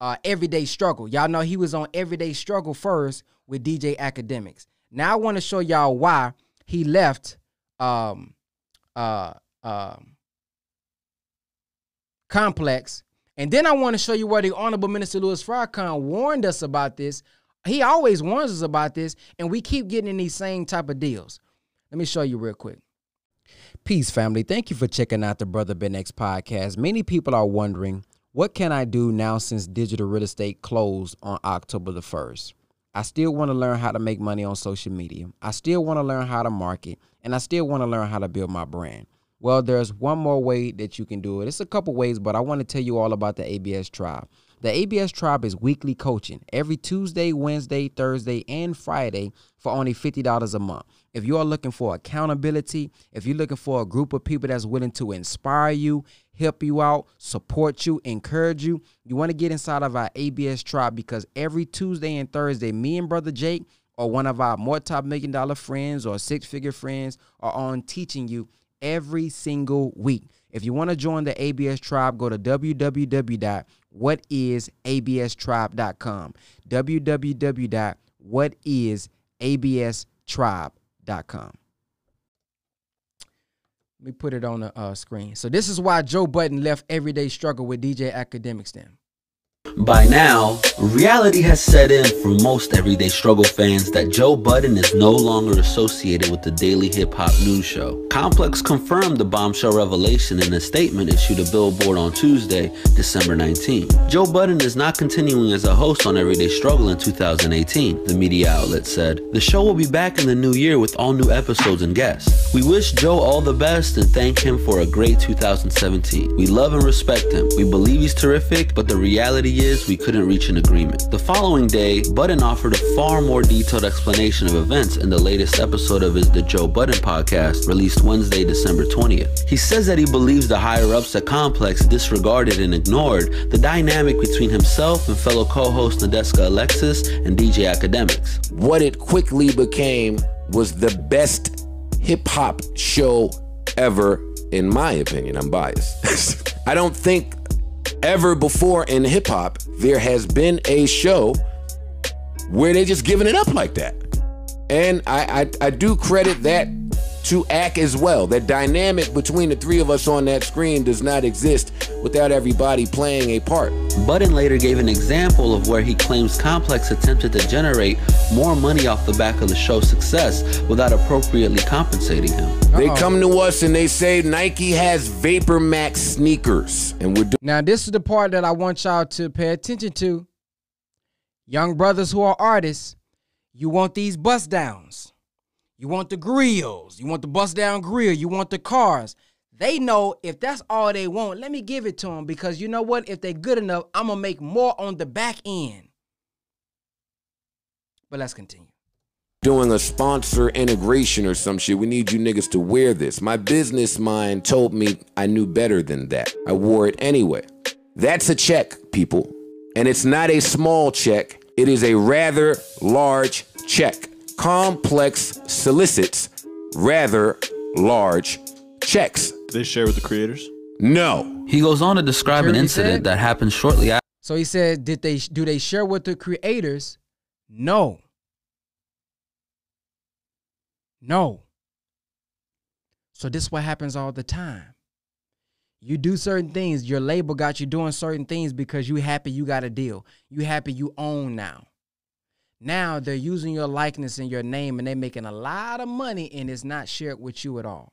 uh Everyday Struggle. Y'all know he was on Everyday Struggle first with DJ Akademiks. Now I want to show y'all why he left um uh um complex. And then I want to show you where the Honorable Minister Louis Farrakhan warned us about this. He always warns us about this, and we keep getting in these same type of deals. Let me show you real quick. Peace, family. Thank you for checking out the Brother Ben X podcast. Many people are wondering, what can I do now since digital real estate closed on October the 1st? I still want to learn how to make money on social media. I still want to learn how to market, and I still want to learn how to build my brand. Well, there's one more way that you can do it. It's a couple ways, but I want to tell you all about the ABS Tribe. The ABS Tribe is weekly coaching every Tuesday, Wednesday, Thursday, and Friday for only $50 a month. If you are looking for accountability, if you're looking for a group of people that's willing to inspire you, help you out, support you, encourage you, you want to get inside of our ABS Tribe because every Tuesday and Thursday, me and Brother Jake or one of our more top million dollar friends or six-figure friends are on teaching you every single week. If you want to join the ABS tribe, go to www.whatisaBStribe.com. www.whatisaBStribe.com. Let me put it on the uh, screen. So this is why Joe Budden left Everyday Struggle with DJ Akademiks then. By now, reality has set in for most everyday struggle fans that Joe Budden is no longer associated with the daily hip hop news show. Complex confirmed the bombshell revelation in a statement issued to Billboard on Tuesday, December 19. Joe Budden is not continuing as a host on Everyday Struggle in 2018, the media outlet said. The show will be back in the new year with all new episodes and guests. We wish Joe all the best and thank him for a great 2017. We love and respect him. We believe he's terrific, but the reality is we couldn't reach an agreement. The following day, Budden offered a far more detailed explanation of events in the latest episode of his The Joe Budden podcast, released Wednesday, December 20th. He says that he believes the higher ups at Complex disregarded and ignored the dynamic between himself and fellow co-host Nadeska Alexis and DJ Akademiks. What it quickly became was the best hip hop show ever, in my opinion. I'm biased. I don't think ever before in hip hop there has been a show where they just giving it up like that. And I, I, I do credit that to act as well. That dynamic between the three of us on that screen does not exist without everybody playing a part. Budden later gave an example of where he claims Complex attempted to generate more money off the back of the show's success without appropriately compensating him. They come to us and they say Nike has VaporMax sneakers, and we're doing. Now, this is the part that I want y'all to pay attention to. Young brothers who are artists, you want these bust downs. You want the grills. You want the bust down grill. You want the cars. They know if that's all they want, let me give it to them because you know what? If they're good enough, I'm going to make more on the back end. But let's continue. doing a sponsor integration or some shit. We need you niggas to wear this. My business mind told me I knew better than that. I wore it anyway. That's a check, people. And it's not a small check, it is a rather large check. Complex solicits rather large checks. They share with the creators. No. He goes on to describe an incident said? that happened shortly after. So he said, did they do they share with the creators? No. No. So this is what happens all the time. You do certain things. Your label got you doing certain things because you happy you got a deal. You happy you own now. Now they're using your likeness and your name and they're making a lot of money and it's not shared with you at all.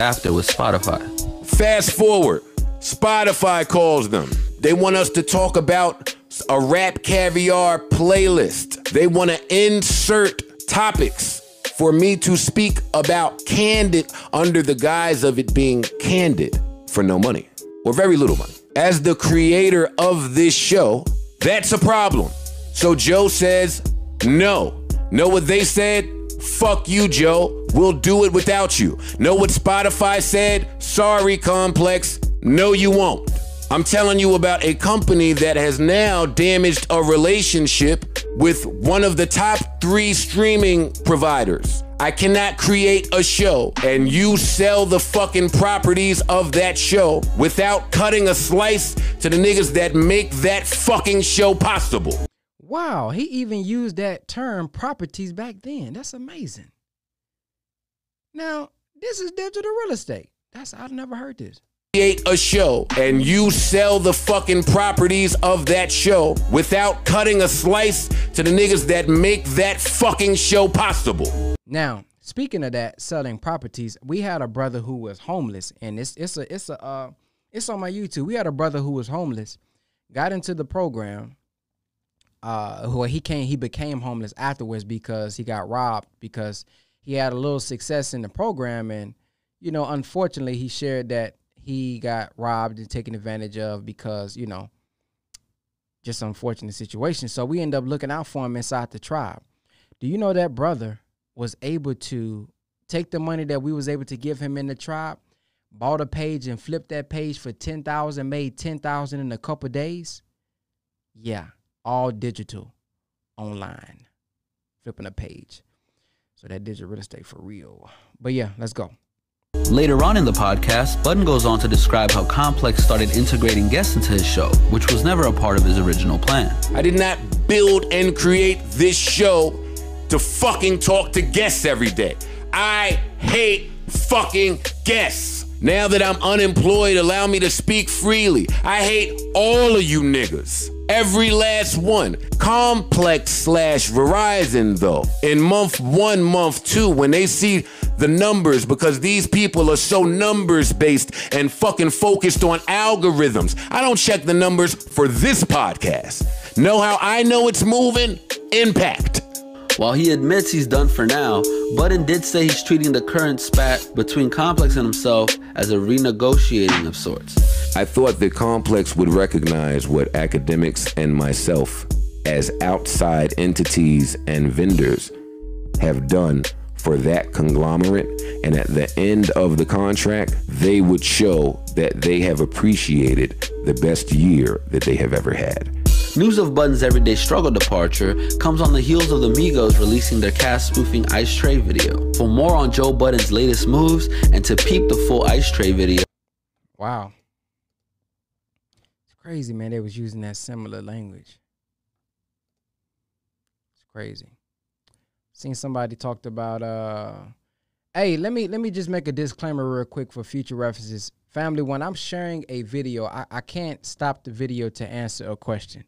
after with Spotify. Fast forward, Spotify calls them. They want us to talk about a RapCaviar playlist. They want to insert topics for me to speak about candid under the guise of it being candid for no money or very little money. As the creator of this show, that's a problem. So Joe says, no. Know what they said? Fuck you, Joe. We'll do it without you. Know what Spotify said? Sorry, Complex. No, you won't. I'm telling you about a company that has now damaged a relationship with one of the top three streaming providers. I cannot create a show and you sell the fucking properties of that show without cutting a slice to the niggas that make that fucking show possible. Wow, he even used that term properties back then. That's amazing. Now, this is digital real estate. That's I've never heard this. create a show and you sell the fucking properties of that show without cutting a slice to the niggas that make that fucking show possible. Now, speaking of that, selling properties, we had a brother who was homeless, and it's it's a it's a uh, it's on my YouTube. We had a brother who was homeless, got into the program. Uh, who he came he became homeless afterwards because he got robbed because he had a little success in the program and you know unfortunately he shared that he got robbed and taken advantage of because you know just unfortunate situation. So we end up looking out for him inside the tribe. Do you know that brother was able to take the money that we was able to give him in the tribe, bought a page and flipped that page for ten thousand, made ten thousand in a couple days? Yeah, all digital, online, flipping a page. So that digital real estate for real. But yeah, let's go. Later on in the podcast, Budden goes on to describe how Complex started integrating guests into his show, which was never a part of his original plan. I did not build and create this show to fucking talk to guests every day. I hate fucking guests. Now that I'm unemployed, allow me to speak freely. I hate all of you niggas. Every last one. Complex slash Verizon, though. In month one, month two, when they see the numbers, because these people are so numbers based and fucking focused on algorithms. I don't check the numbers for this podcast. Know how I know it's moving? Impact. While he admits he's done for now, Budden did say he's treating the current spat between Complex and himself as a renegotiating of sorts. I thought that Complex would recognize what Akademiks and myself, as outside entities and vendors, have done for that conglomerate. And at the end of the contract, they would show that they have appreciated the best year that they have ever had. News of Budden's everyday struggle departure comes on the heels of the Migos releasing their cast spoofing Ice Tray video. For more on Joe Budden's latest moves and to peep the full Ice Tray video, Wow. It's crazy, man. They was using that similar language. It's crazy. Seen somebody talked about uh hey, let me let me just make a disclaimer real quick for future references. Family, when I'm sharing a video, I, I can't stop the video to answer a question.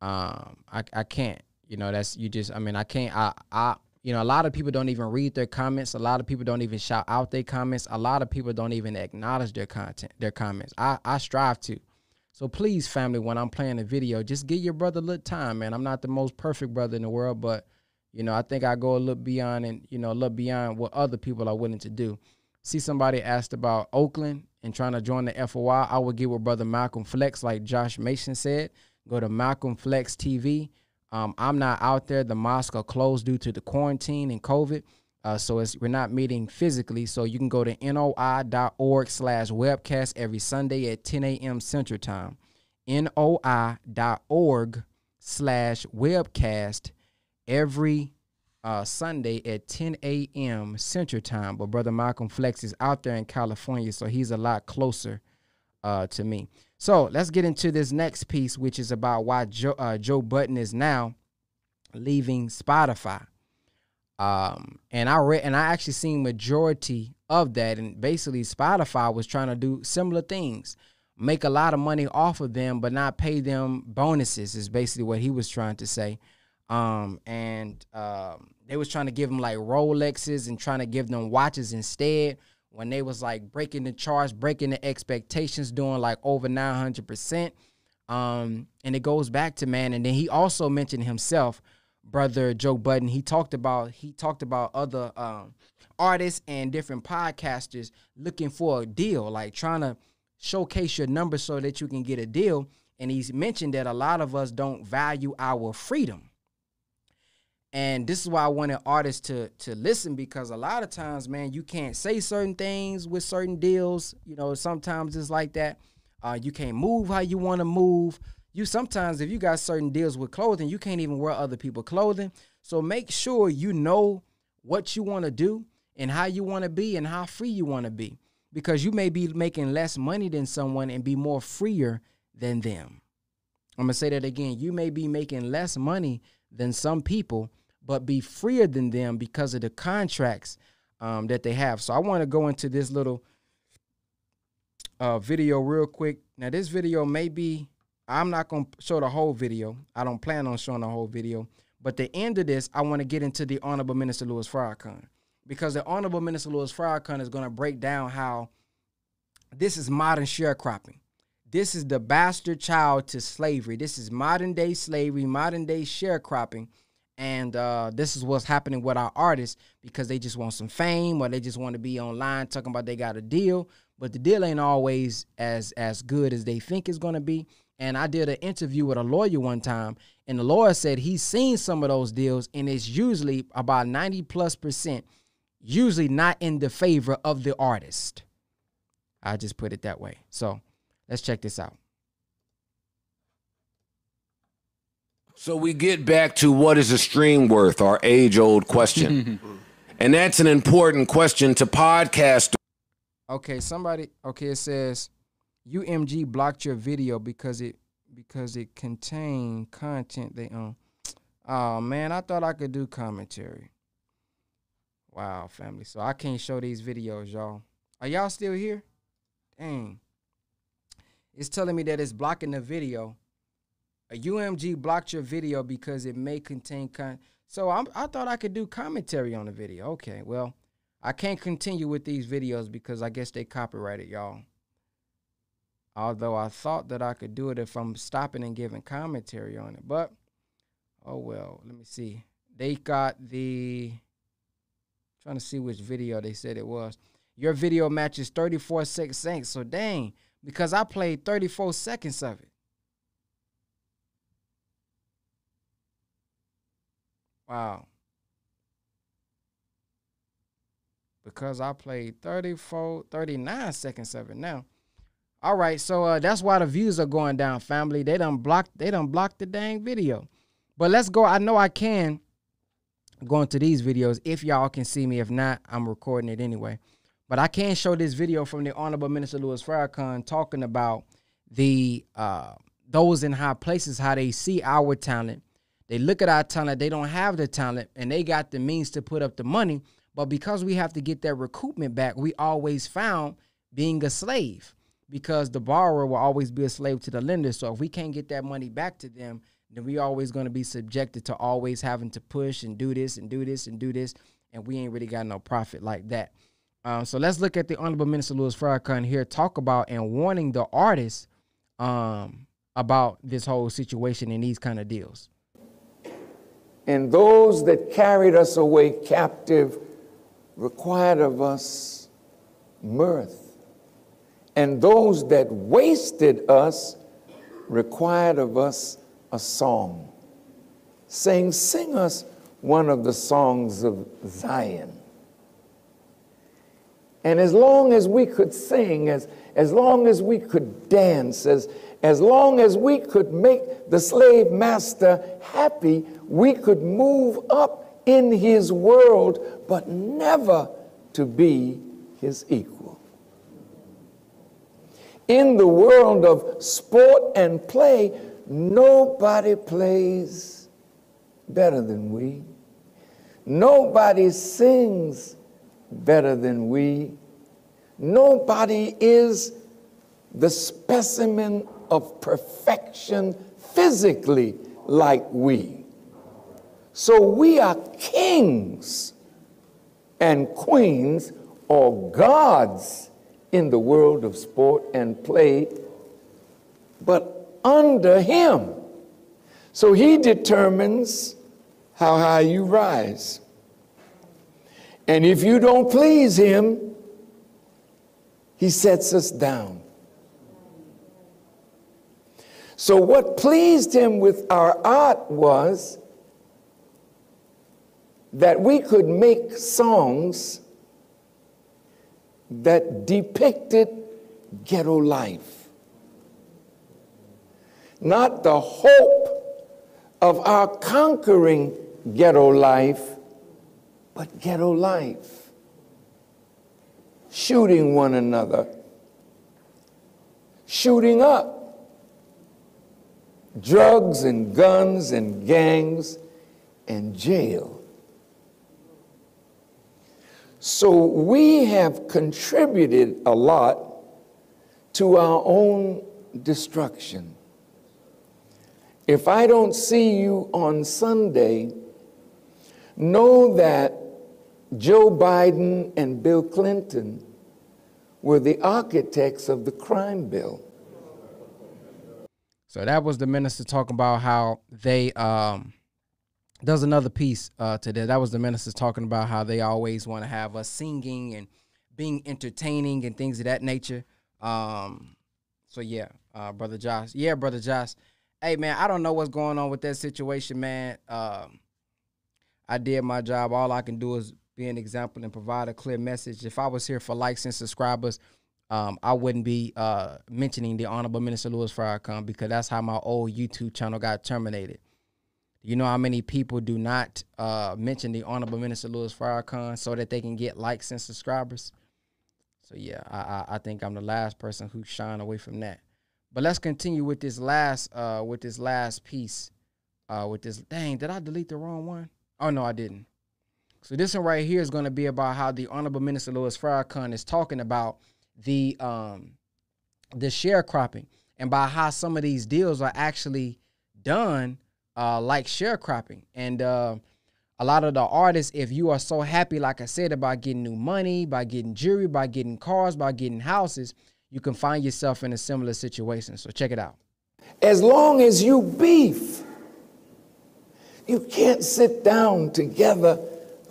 Um, I, I can't. You know, that's you just I mean, I can't I I you know, a lot of people don't even read their comments. A lot of people don't even shout out their comments. A lot of people don't even acknowledge their content, their comments. I, I strive to. So please, family, when I'm playing a video, just give your brother a little time, man. I'm not the most perfect brother in the world, but you know, I think I go a little beyond and you know, little beyond what other people are willing to do. See somebody asked about Oakland and trying to join the FOI, I would get with brother Malcolm Flex, like Josh Mason said. Go to Malcolm Flex TV. Um, I'm not out there. The mosque are closed due to the quarantine and COVID. Uh, so we're not meeting physically. So you can go to noi.org slash webcast every Sunday at 10 a.m. Central Time. noi.org slash webcast every uh, Sunday at 10 a.m. Central Time. But Brother Malcolm Flex is out there in California, so he's a lot closer uh, to me. So let's get into this next piece, which is about why Joe, uh, Joe Budden is now leaving Spotify. Um, and I read, and I actually seen majority of that, and basically Spotify was trying to do similar things, make a lot of money off of them, but not pay them bonuses. Is basically what he was trying to say. Um, and um, they was trying to give them like Rolexes and trying to give them watches instead when they was like breaking the charts, breaking the expectations, doing like over 900%. Um, and it goes back to man. And then he also mentioned himself, brother Joe Budden. He talked about he talked about other um, artists and different podcasters looking for a deal, like trying to showcase your numbers so that you can get a deal. And he's mentioned that a lot of us don't value our freedom. And this is why I wanted artists to to listen because a lot of times, man, you can't say certain things with certain deals. You know, sometimes it's like that. Uh, you can't move how you want to move. You sometimes, if you got certain deals with clothing, you can't even wear other people clothing. So make sure you know what you want to do and how you want to be and how free you want to be, because you may be making less money than someone and be more freer than them. I'm gonna say that again. You may be making less money than some people, but be freer than them because of the contracts um, that they have. So I want to go into this little uh, video real quick. Now this video may be I'm not gonna show the whole video. I don't plan on showing the whole video. But the end of this, I want to get into the Honorable Minister Louis Farrakhan because the Honorable Minister Louis Farrakhan is going to break down how this is modern sharecropping. This is the bastard child to slavery. This is modern day slavery, modern day sharecropping. And uh, this is what's happening with our artists because they just want some fame or they just want to be online talking about they got a deal. But the deal ain't always as as good as they think it's gonna be. And I did an interview with a lawyer one time, and the lawyer said he's seen some of those deals, and it's usually about 90 plus percent, usually not in the favor of the artist. I just put it that way. So let's check this out. So we get back to what is a stream worth, our age old question. and that's an important question to podcast. Okay, somebody. Okay, it says UMG blocked your video because it because it contained content they own. Oh man, I thought I could do commentary. Wow, family. So I can't show these videos, y'all. Are y'all still here? Dang. It's telling me that it's blocking the video. A UMG blocked your video because it may contain con. So I'm, I thought I could do commentary on the video. Okay, well, I can't continue with these videos because I guess they copyrighted, y'all. Although I thought that I could do it if I'm stopping and giving commentary on it. But, oh well, let me see. They got the, trying to see which video they said it was. Your video matches 34 seconds. So dang, because I played 34 seconds of it. Wow. Because I played 34, 39 seconds of it now. All right, so uh, that's why the views are going down, family. They done blocked, they done blocked the dang video. But let's go. I know I can go into these videos if y'all can see me. If not, I'm recording it anyway. But I can show this video from the Honorable Minister Louis Farrakhan talking about the uh, those in high places, how they see our talent. They look at our talent, they don't have the talent, and they got the means to put up the money. But because we have to get that recoupment back, we always found being a slave because the borrower will always be a slave to the lender. So if we can't get that money back to them, then we always going to be subjected to always having to push and do this and do this and do this, and we ain't really got no profit like that. Um, so let's look at the Honorable Minister Louis Farrakhan here talk about and warning the artists um, about this whole situation and these kind of deals. And those that carried us away captive required of us mirth. And those that wasted us required of us a song, saying, Sing us one of the songs of Zion. And as long as we could sing, as, as long as we could dance, as, as long as we could make the slave master happy, we could move up in his world, but never to be his equal. In the world of sport and play, nobody plays better than we. Nobody sings better than we. Nobody is the specimen of perfection physically like we. So we are kings and queens or gods in the world of sport and play, but under him. So he determines how high you rise. And if you don't please him, he sets us down. So, what pleased him with our art was that we could make songs that depicted ghetto life. Not the hope of our conquering ghetto life, but ghetto life. Shooting one another, shooting up, drugs and guns and gangs and jail. So we have contributed a lot to our own destruction. If I don't see you on Sunday, know that Joe Biden and Bill Clinton were the architects of the crime bill. So that was the minister talking about how they um another piece uh to that. That was the minister talking about how they always want to have us singing and being entertaining and things of that nature. Um so yeah, uh brother Josh. Yeah, brother Josh. Hey man, I don't know what's going on with that situation, man. Um I did my job. All I can do is be an example and provide a clear message. If I was here for likes and subscribers, um, I wouldn't be uh, mentioning the Honorable Minister Louis Farrakhan because that's how my old YouTube channel got terminated. You know how many people do not uh, mention the Honorable Minister Louis Farrakhan so that they can get likes and subscribers? So yeah, I, I, I think I'm the last person who shine away from that. But let's continue with this last uh, with this last piece. Uh, with this dang, did I delete the wrong one? Oh no, I didn't. So this one right here is going to be about how the Honorable Minister Louis Farrakhan is talking about the um the sharecropping and by how some of these deals are actually done uh like sharecropping. And uh a lot of the artists if you are so happy like i said about getting new money by getting jewelry by getting cars by getting houses you can find yourself in a similar situation. So check it out. As long as you beef, you can't sit down together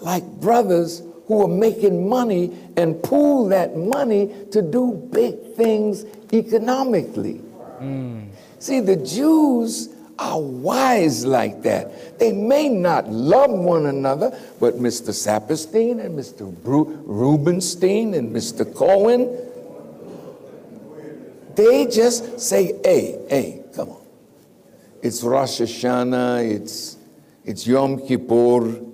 like brothers who are making money and pool that money to do big things economically. Hmm. See, the Jews are wise like that. They may not love one another, but Mr. Saperstein and Mr. Bru- Rubenstein and Mr. Cohen, they just say, hey, hey, come on. It's Rosh Hashanah, it's, it's Yom Kippur.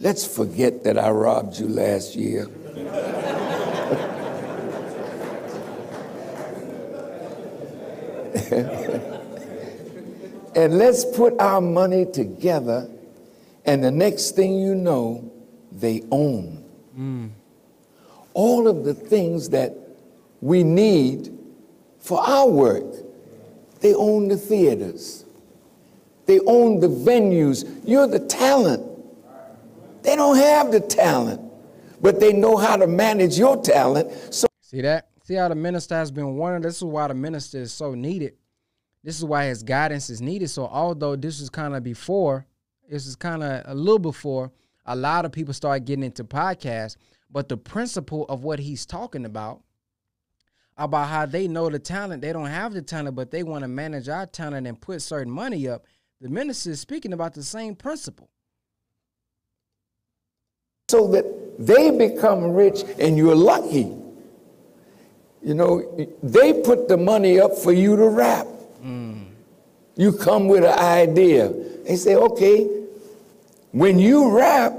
Let's forget that I robbed you last year. and let's put our money together, and the next thing you know, they own all of the things that we need for our work. They own the theaters, they own the venues. You're the talent. They don't have the talent, but they know how to manage your talent. So See that? See how the minister has been warned? This is why the minister is so needed. This is why his guidance is needed. So although this is kind of before, this is kind of a little before a lot of people start getting into podcasts, but the principle of what he's talking about, about how they know the talent, they don't have the talent, but they want to manage our talent and put certain money up. The minister is speaking about the same principle. So that they become rich and you're lucky. You know, they put the money up for you to rap. You come with an idea. They say, okay, when you rap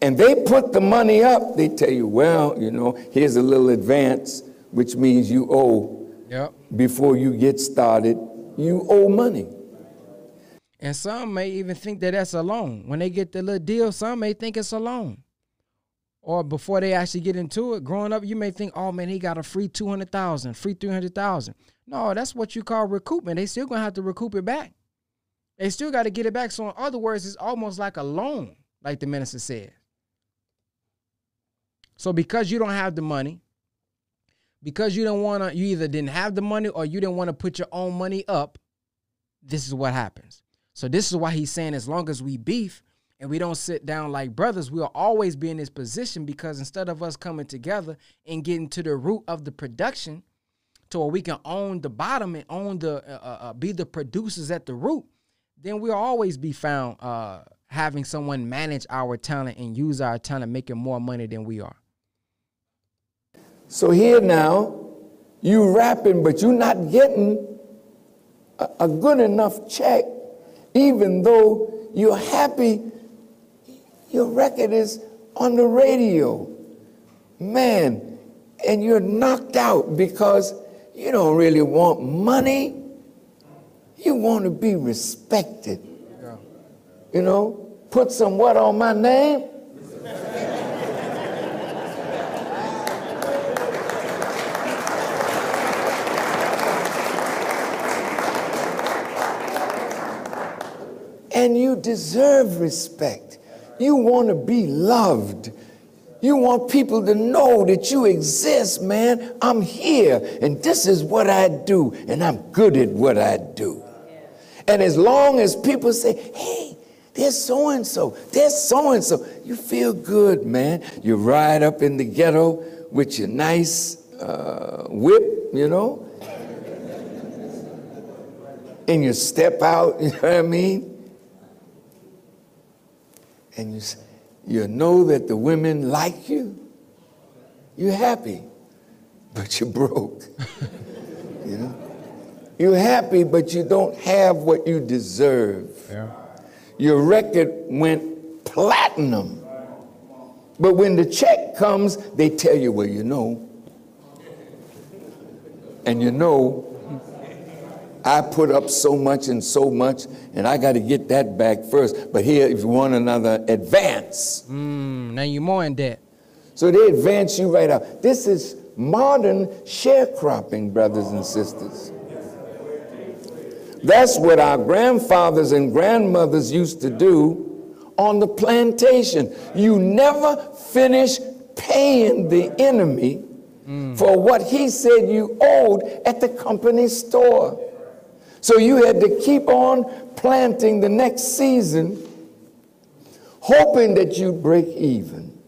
and they put the money up, they tell you, well, you know, here's a little advance, which means you owe Yep. before you get started, you owe money. And some may even think that that's a loan. When they get the little deal, some may think it's a loan. Or before they actually get into it, growing up, you may think, oh man, he got a free 200,000, free 300,000. No, that's what you call recoupment. They still gonna have to recoup it back. They still got to get it back. So in other words, it's almost like a loan, like the minister said. So because you don't have the money, because you don't want to, you either didn't have the money or you didn't want to put your own money up, this is what happens. So this is why he's saying as long as we beef and we don't sit down like brothers, we'll always be in this position because instead of us coming together and getting to the root of the production to where we can own the bottom and own the uh, uh, uh, be the producers at the root, then we'll always be found uh, having someone manage our talent and use our talent, making more money than we are. So here now, you rapping, but you're not getting a, a good enough check, even though you're happy your record is on the radio. Man, and you're knocked out because you don't really want money. You want to be respected. You know, put some what on my name? And you deserve respect. You want to be loved. You want people to know that you exist, man. I'm here, and this is what I do, and I'm good at what I do. And as long as people say, hey, there's so and so, there's so and so, you feel good, man. You ride up in the ghetto with your nice uh, whip, you know, and you step out, you know what I mean? And you, you know that the women like you. You're happy, but you're broke. you know? You're happy, but you don't have what you deserve. Yeah. Your record went platinum. But when the check comes, they tell you, well, you know. And you know, I put up so much and so much, and I got to get that back first. But here, if you want another advance. Mm, now you're more in debt. So they advance you right out. This is modern sharecropping, brothers and sisters. That's what our grandfathers and grandmothers used to do on the plantation. You never finish paying the enemy mm. for what he said you owed at the company store. So you had to keep on planting the next season, hoping that you'd break even.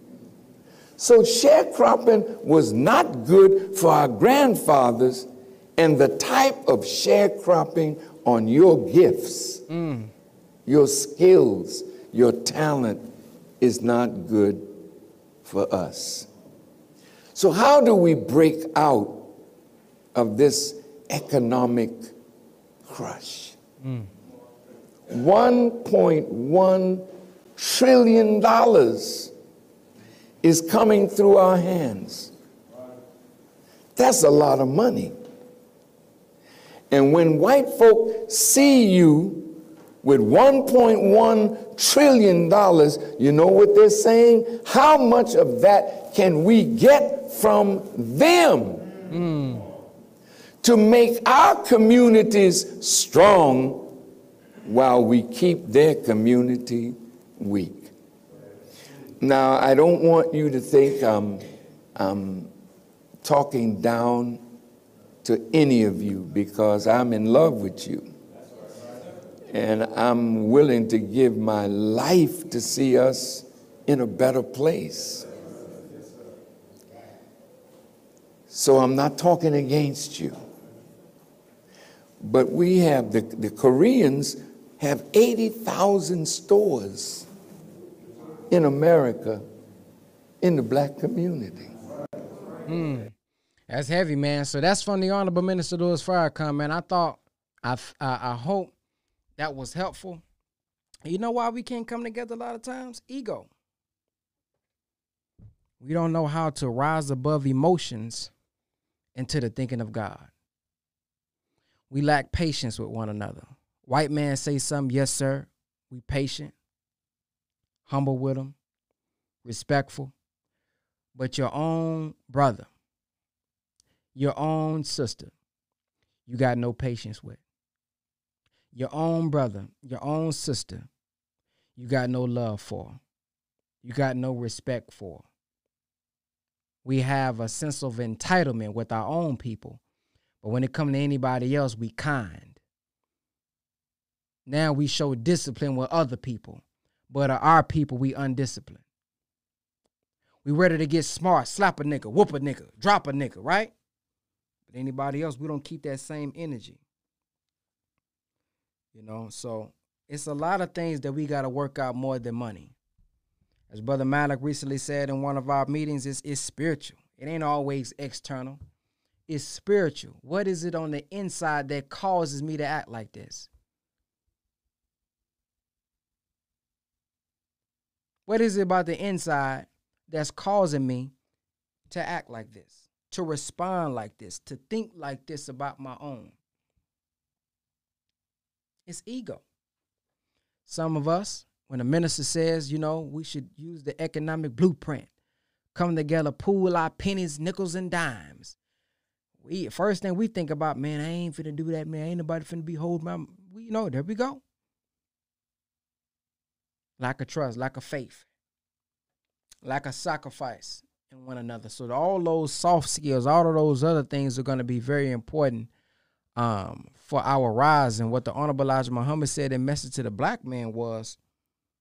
So sharecropping was not good for our grandfathers, and the type of sharecropping on your gifts, mm. your skills, your talent is not good for us. So, how do we break out of this economic crush? Mm. $1.1 trillion is coming through our hands. That's a lot of money. And when white folk see you with $1.1 trillion, you know what they're saying? How much of that can we get from them mm. To make our communities strong while we keep their community weak? Now, I don't want you to think I'm, I'm talking down to any of you because I'm in love with you. And I'm willing to give my life to see us in a better place. So I'm not talking against you. But we have, the, the Koreans have 80,000 stores in America in the black community. Hmm. That's heavy, man. So that's from the Honorable Minister Louis Farrakhan, man. I thought, I, I, I hope that was helpful. You know why we can't come together a lot of times? Ego. We don't know how to rise above emotions into the thinking of God. We lack patience with one another. White man say something, yes, sir. We patient, humble with them, respectful. But your own brother, your own sister, you got no patience with. Your own brother, your own sister, you got no love for. You got no respect for. We have a sense of entitlement with our own people, but when it comes to anybody else, we kind. Now we show discipline with other people, but our people, we undisciplined. We ready to get smart, slap a nigga, whoop a nigga, drop a nigga, right? But anybody else, we don't keep that same energy. You know, so it's a lot of things that we got to work out more than money. As Brother Malik recently said in one of our meetings, it's, it's spiritual. It ain't always external. It's spiritual. What is it on the inside that causes me to act like this? What is it about the inside that's causing me to act like this? to respond like this, to think like this about my own. It's ego. Some of us, when a minister says, you know, we should use the economic blueprint, come together, pool our pennies, nickels, and dimes. We first thing we think about, man, I ain't finna do that, man. Ain't nobody finna be holding my we you know, there we go. lack of trust, lack of faith, lack of sacrifice in one another. So all those soft skills, all of those other things are to be very important um, for our rise. And what the Honorable Elijah Muhammad said in Message to the Black Man was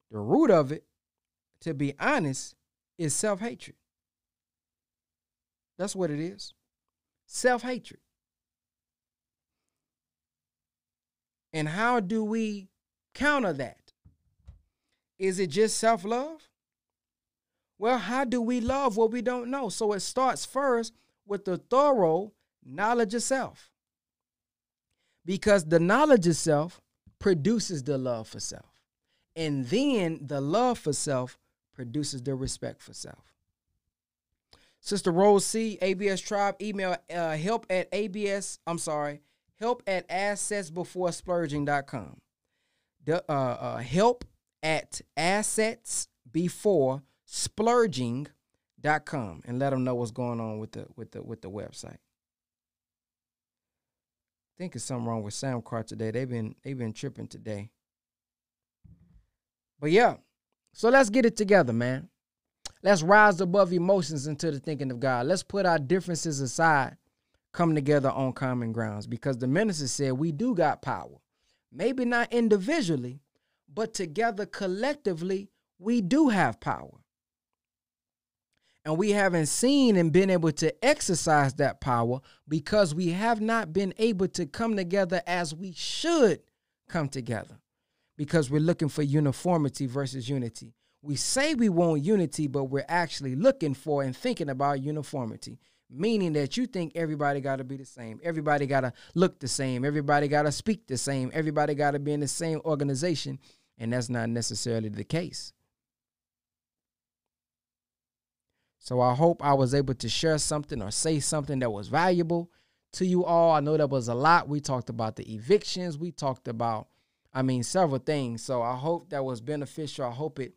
the root of it, to be honest, is self hatred. That's what it is self hatred. And how do we counter that? Is it just self love? Well, how do we love what we don't know? So it starts first with the thorough knowledge of self. Because the knowledge of self produces the love for self. And then the love for self produces the respect for self. Sister Rose C, ABS Tribe, email uh, help at ABS, I'm sorry, help at assetsbeforesplurging.com. The, uh, uh, help at assets before splurging.com and let them know what's going on with the with the with the website. I think it's something wrong with SoundCloud today. They've been they've been tripping today. But yeah, so let's get it together, man. Let's rise above emotions into the thinking of God. Let's put our differences aside, come together on common grounds because the minister said we do got power. Maybe not individually, but together collectively, we do have power. And we haven't seen and been able to exercise that power because we have not been able to come together as we should come together because we're looking for uniformity versus unity. We say we want unity, but we're actually looking for and thinking about uniformity, meaning that you think everybody got to be the same. Everybody got to look the same. Everybody got to speak the same. Everybody got to be in the same organization. And that's not necessarily the case. So I hope I was able to share something or say something that was valuable to you all. I know that was a lot. We talked about the evictions. We talked about, I mean, several things. So I hope that was beneficial. I hope it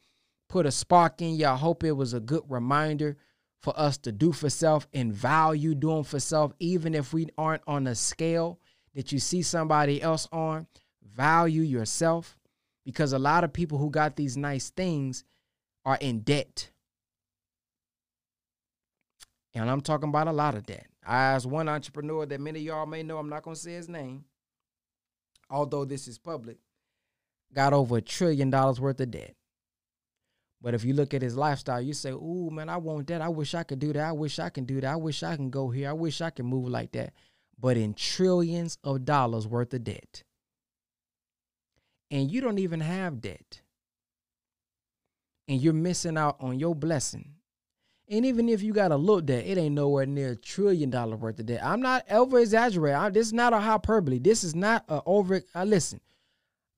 put a spark in you. I hope it was a good reminder for us to do for self and value doing for self, even if we aren't on a scale that you see somebody else on. Value yourself because a lot of people who got these nice things are in debt and I'm talking about a lot of that. I asked one entrepreneur that many of y'all may know, I'm not going to say his name, although this is public, got over a trillion dollars worth of debt. But if you look at his lifestyle, you say, Ooh, man, I want that. I wish I could do that. I wish I can do that. I wish I can go here. I wish I can move like that. But in trillions of dollars worth of debt. And you don't even have debt. And you're missing out on your blessing and even if you got a little debt, it ain't nowhere near a trillion dollar worth of debt. I'm not over exaggerating. This is not a hyperbole. This is not a over. I listen.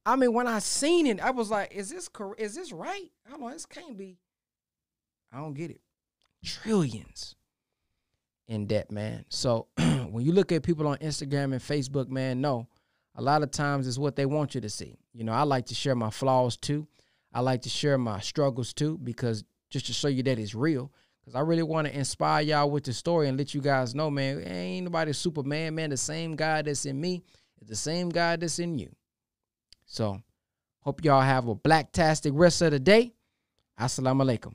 I mean, when I seen it, I was like, "Is this correct? Is this right? I don't know. This can't be. I don't get it. Trillions in debt, man. So when you look at people on Instagram and Facebook, man, no, a lot of times it's what they want you to see. You know, I like to share my flaws too. I like to share my struggles too because just to show you that it's real. Cause I really want to inspire y'all with the story and let you guys know, man, ain't nobody Superman, man. The same God that's in me is the same God that's in you. So hope y'all have a blacktastic rest of the day. Assalamu alaikum.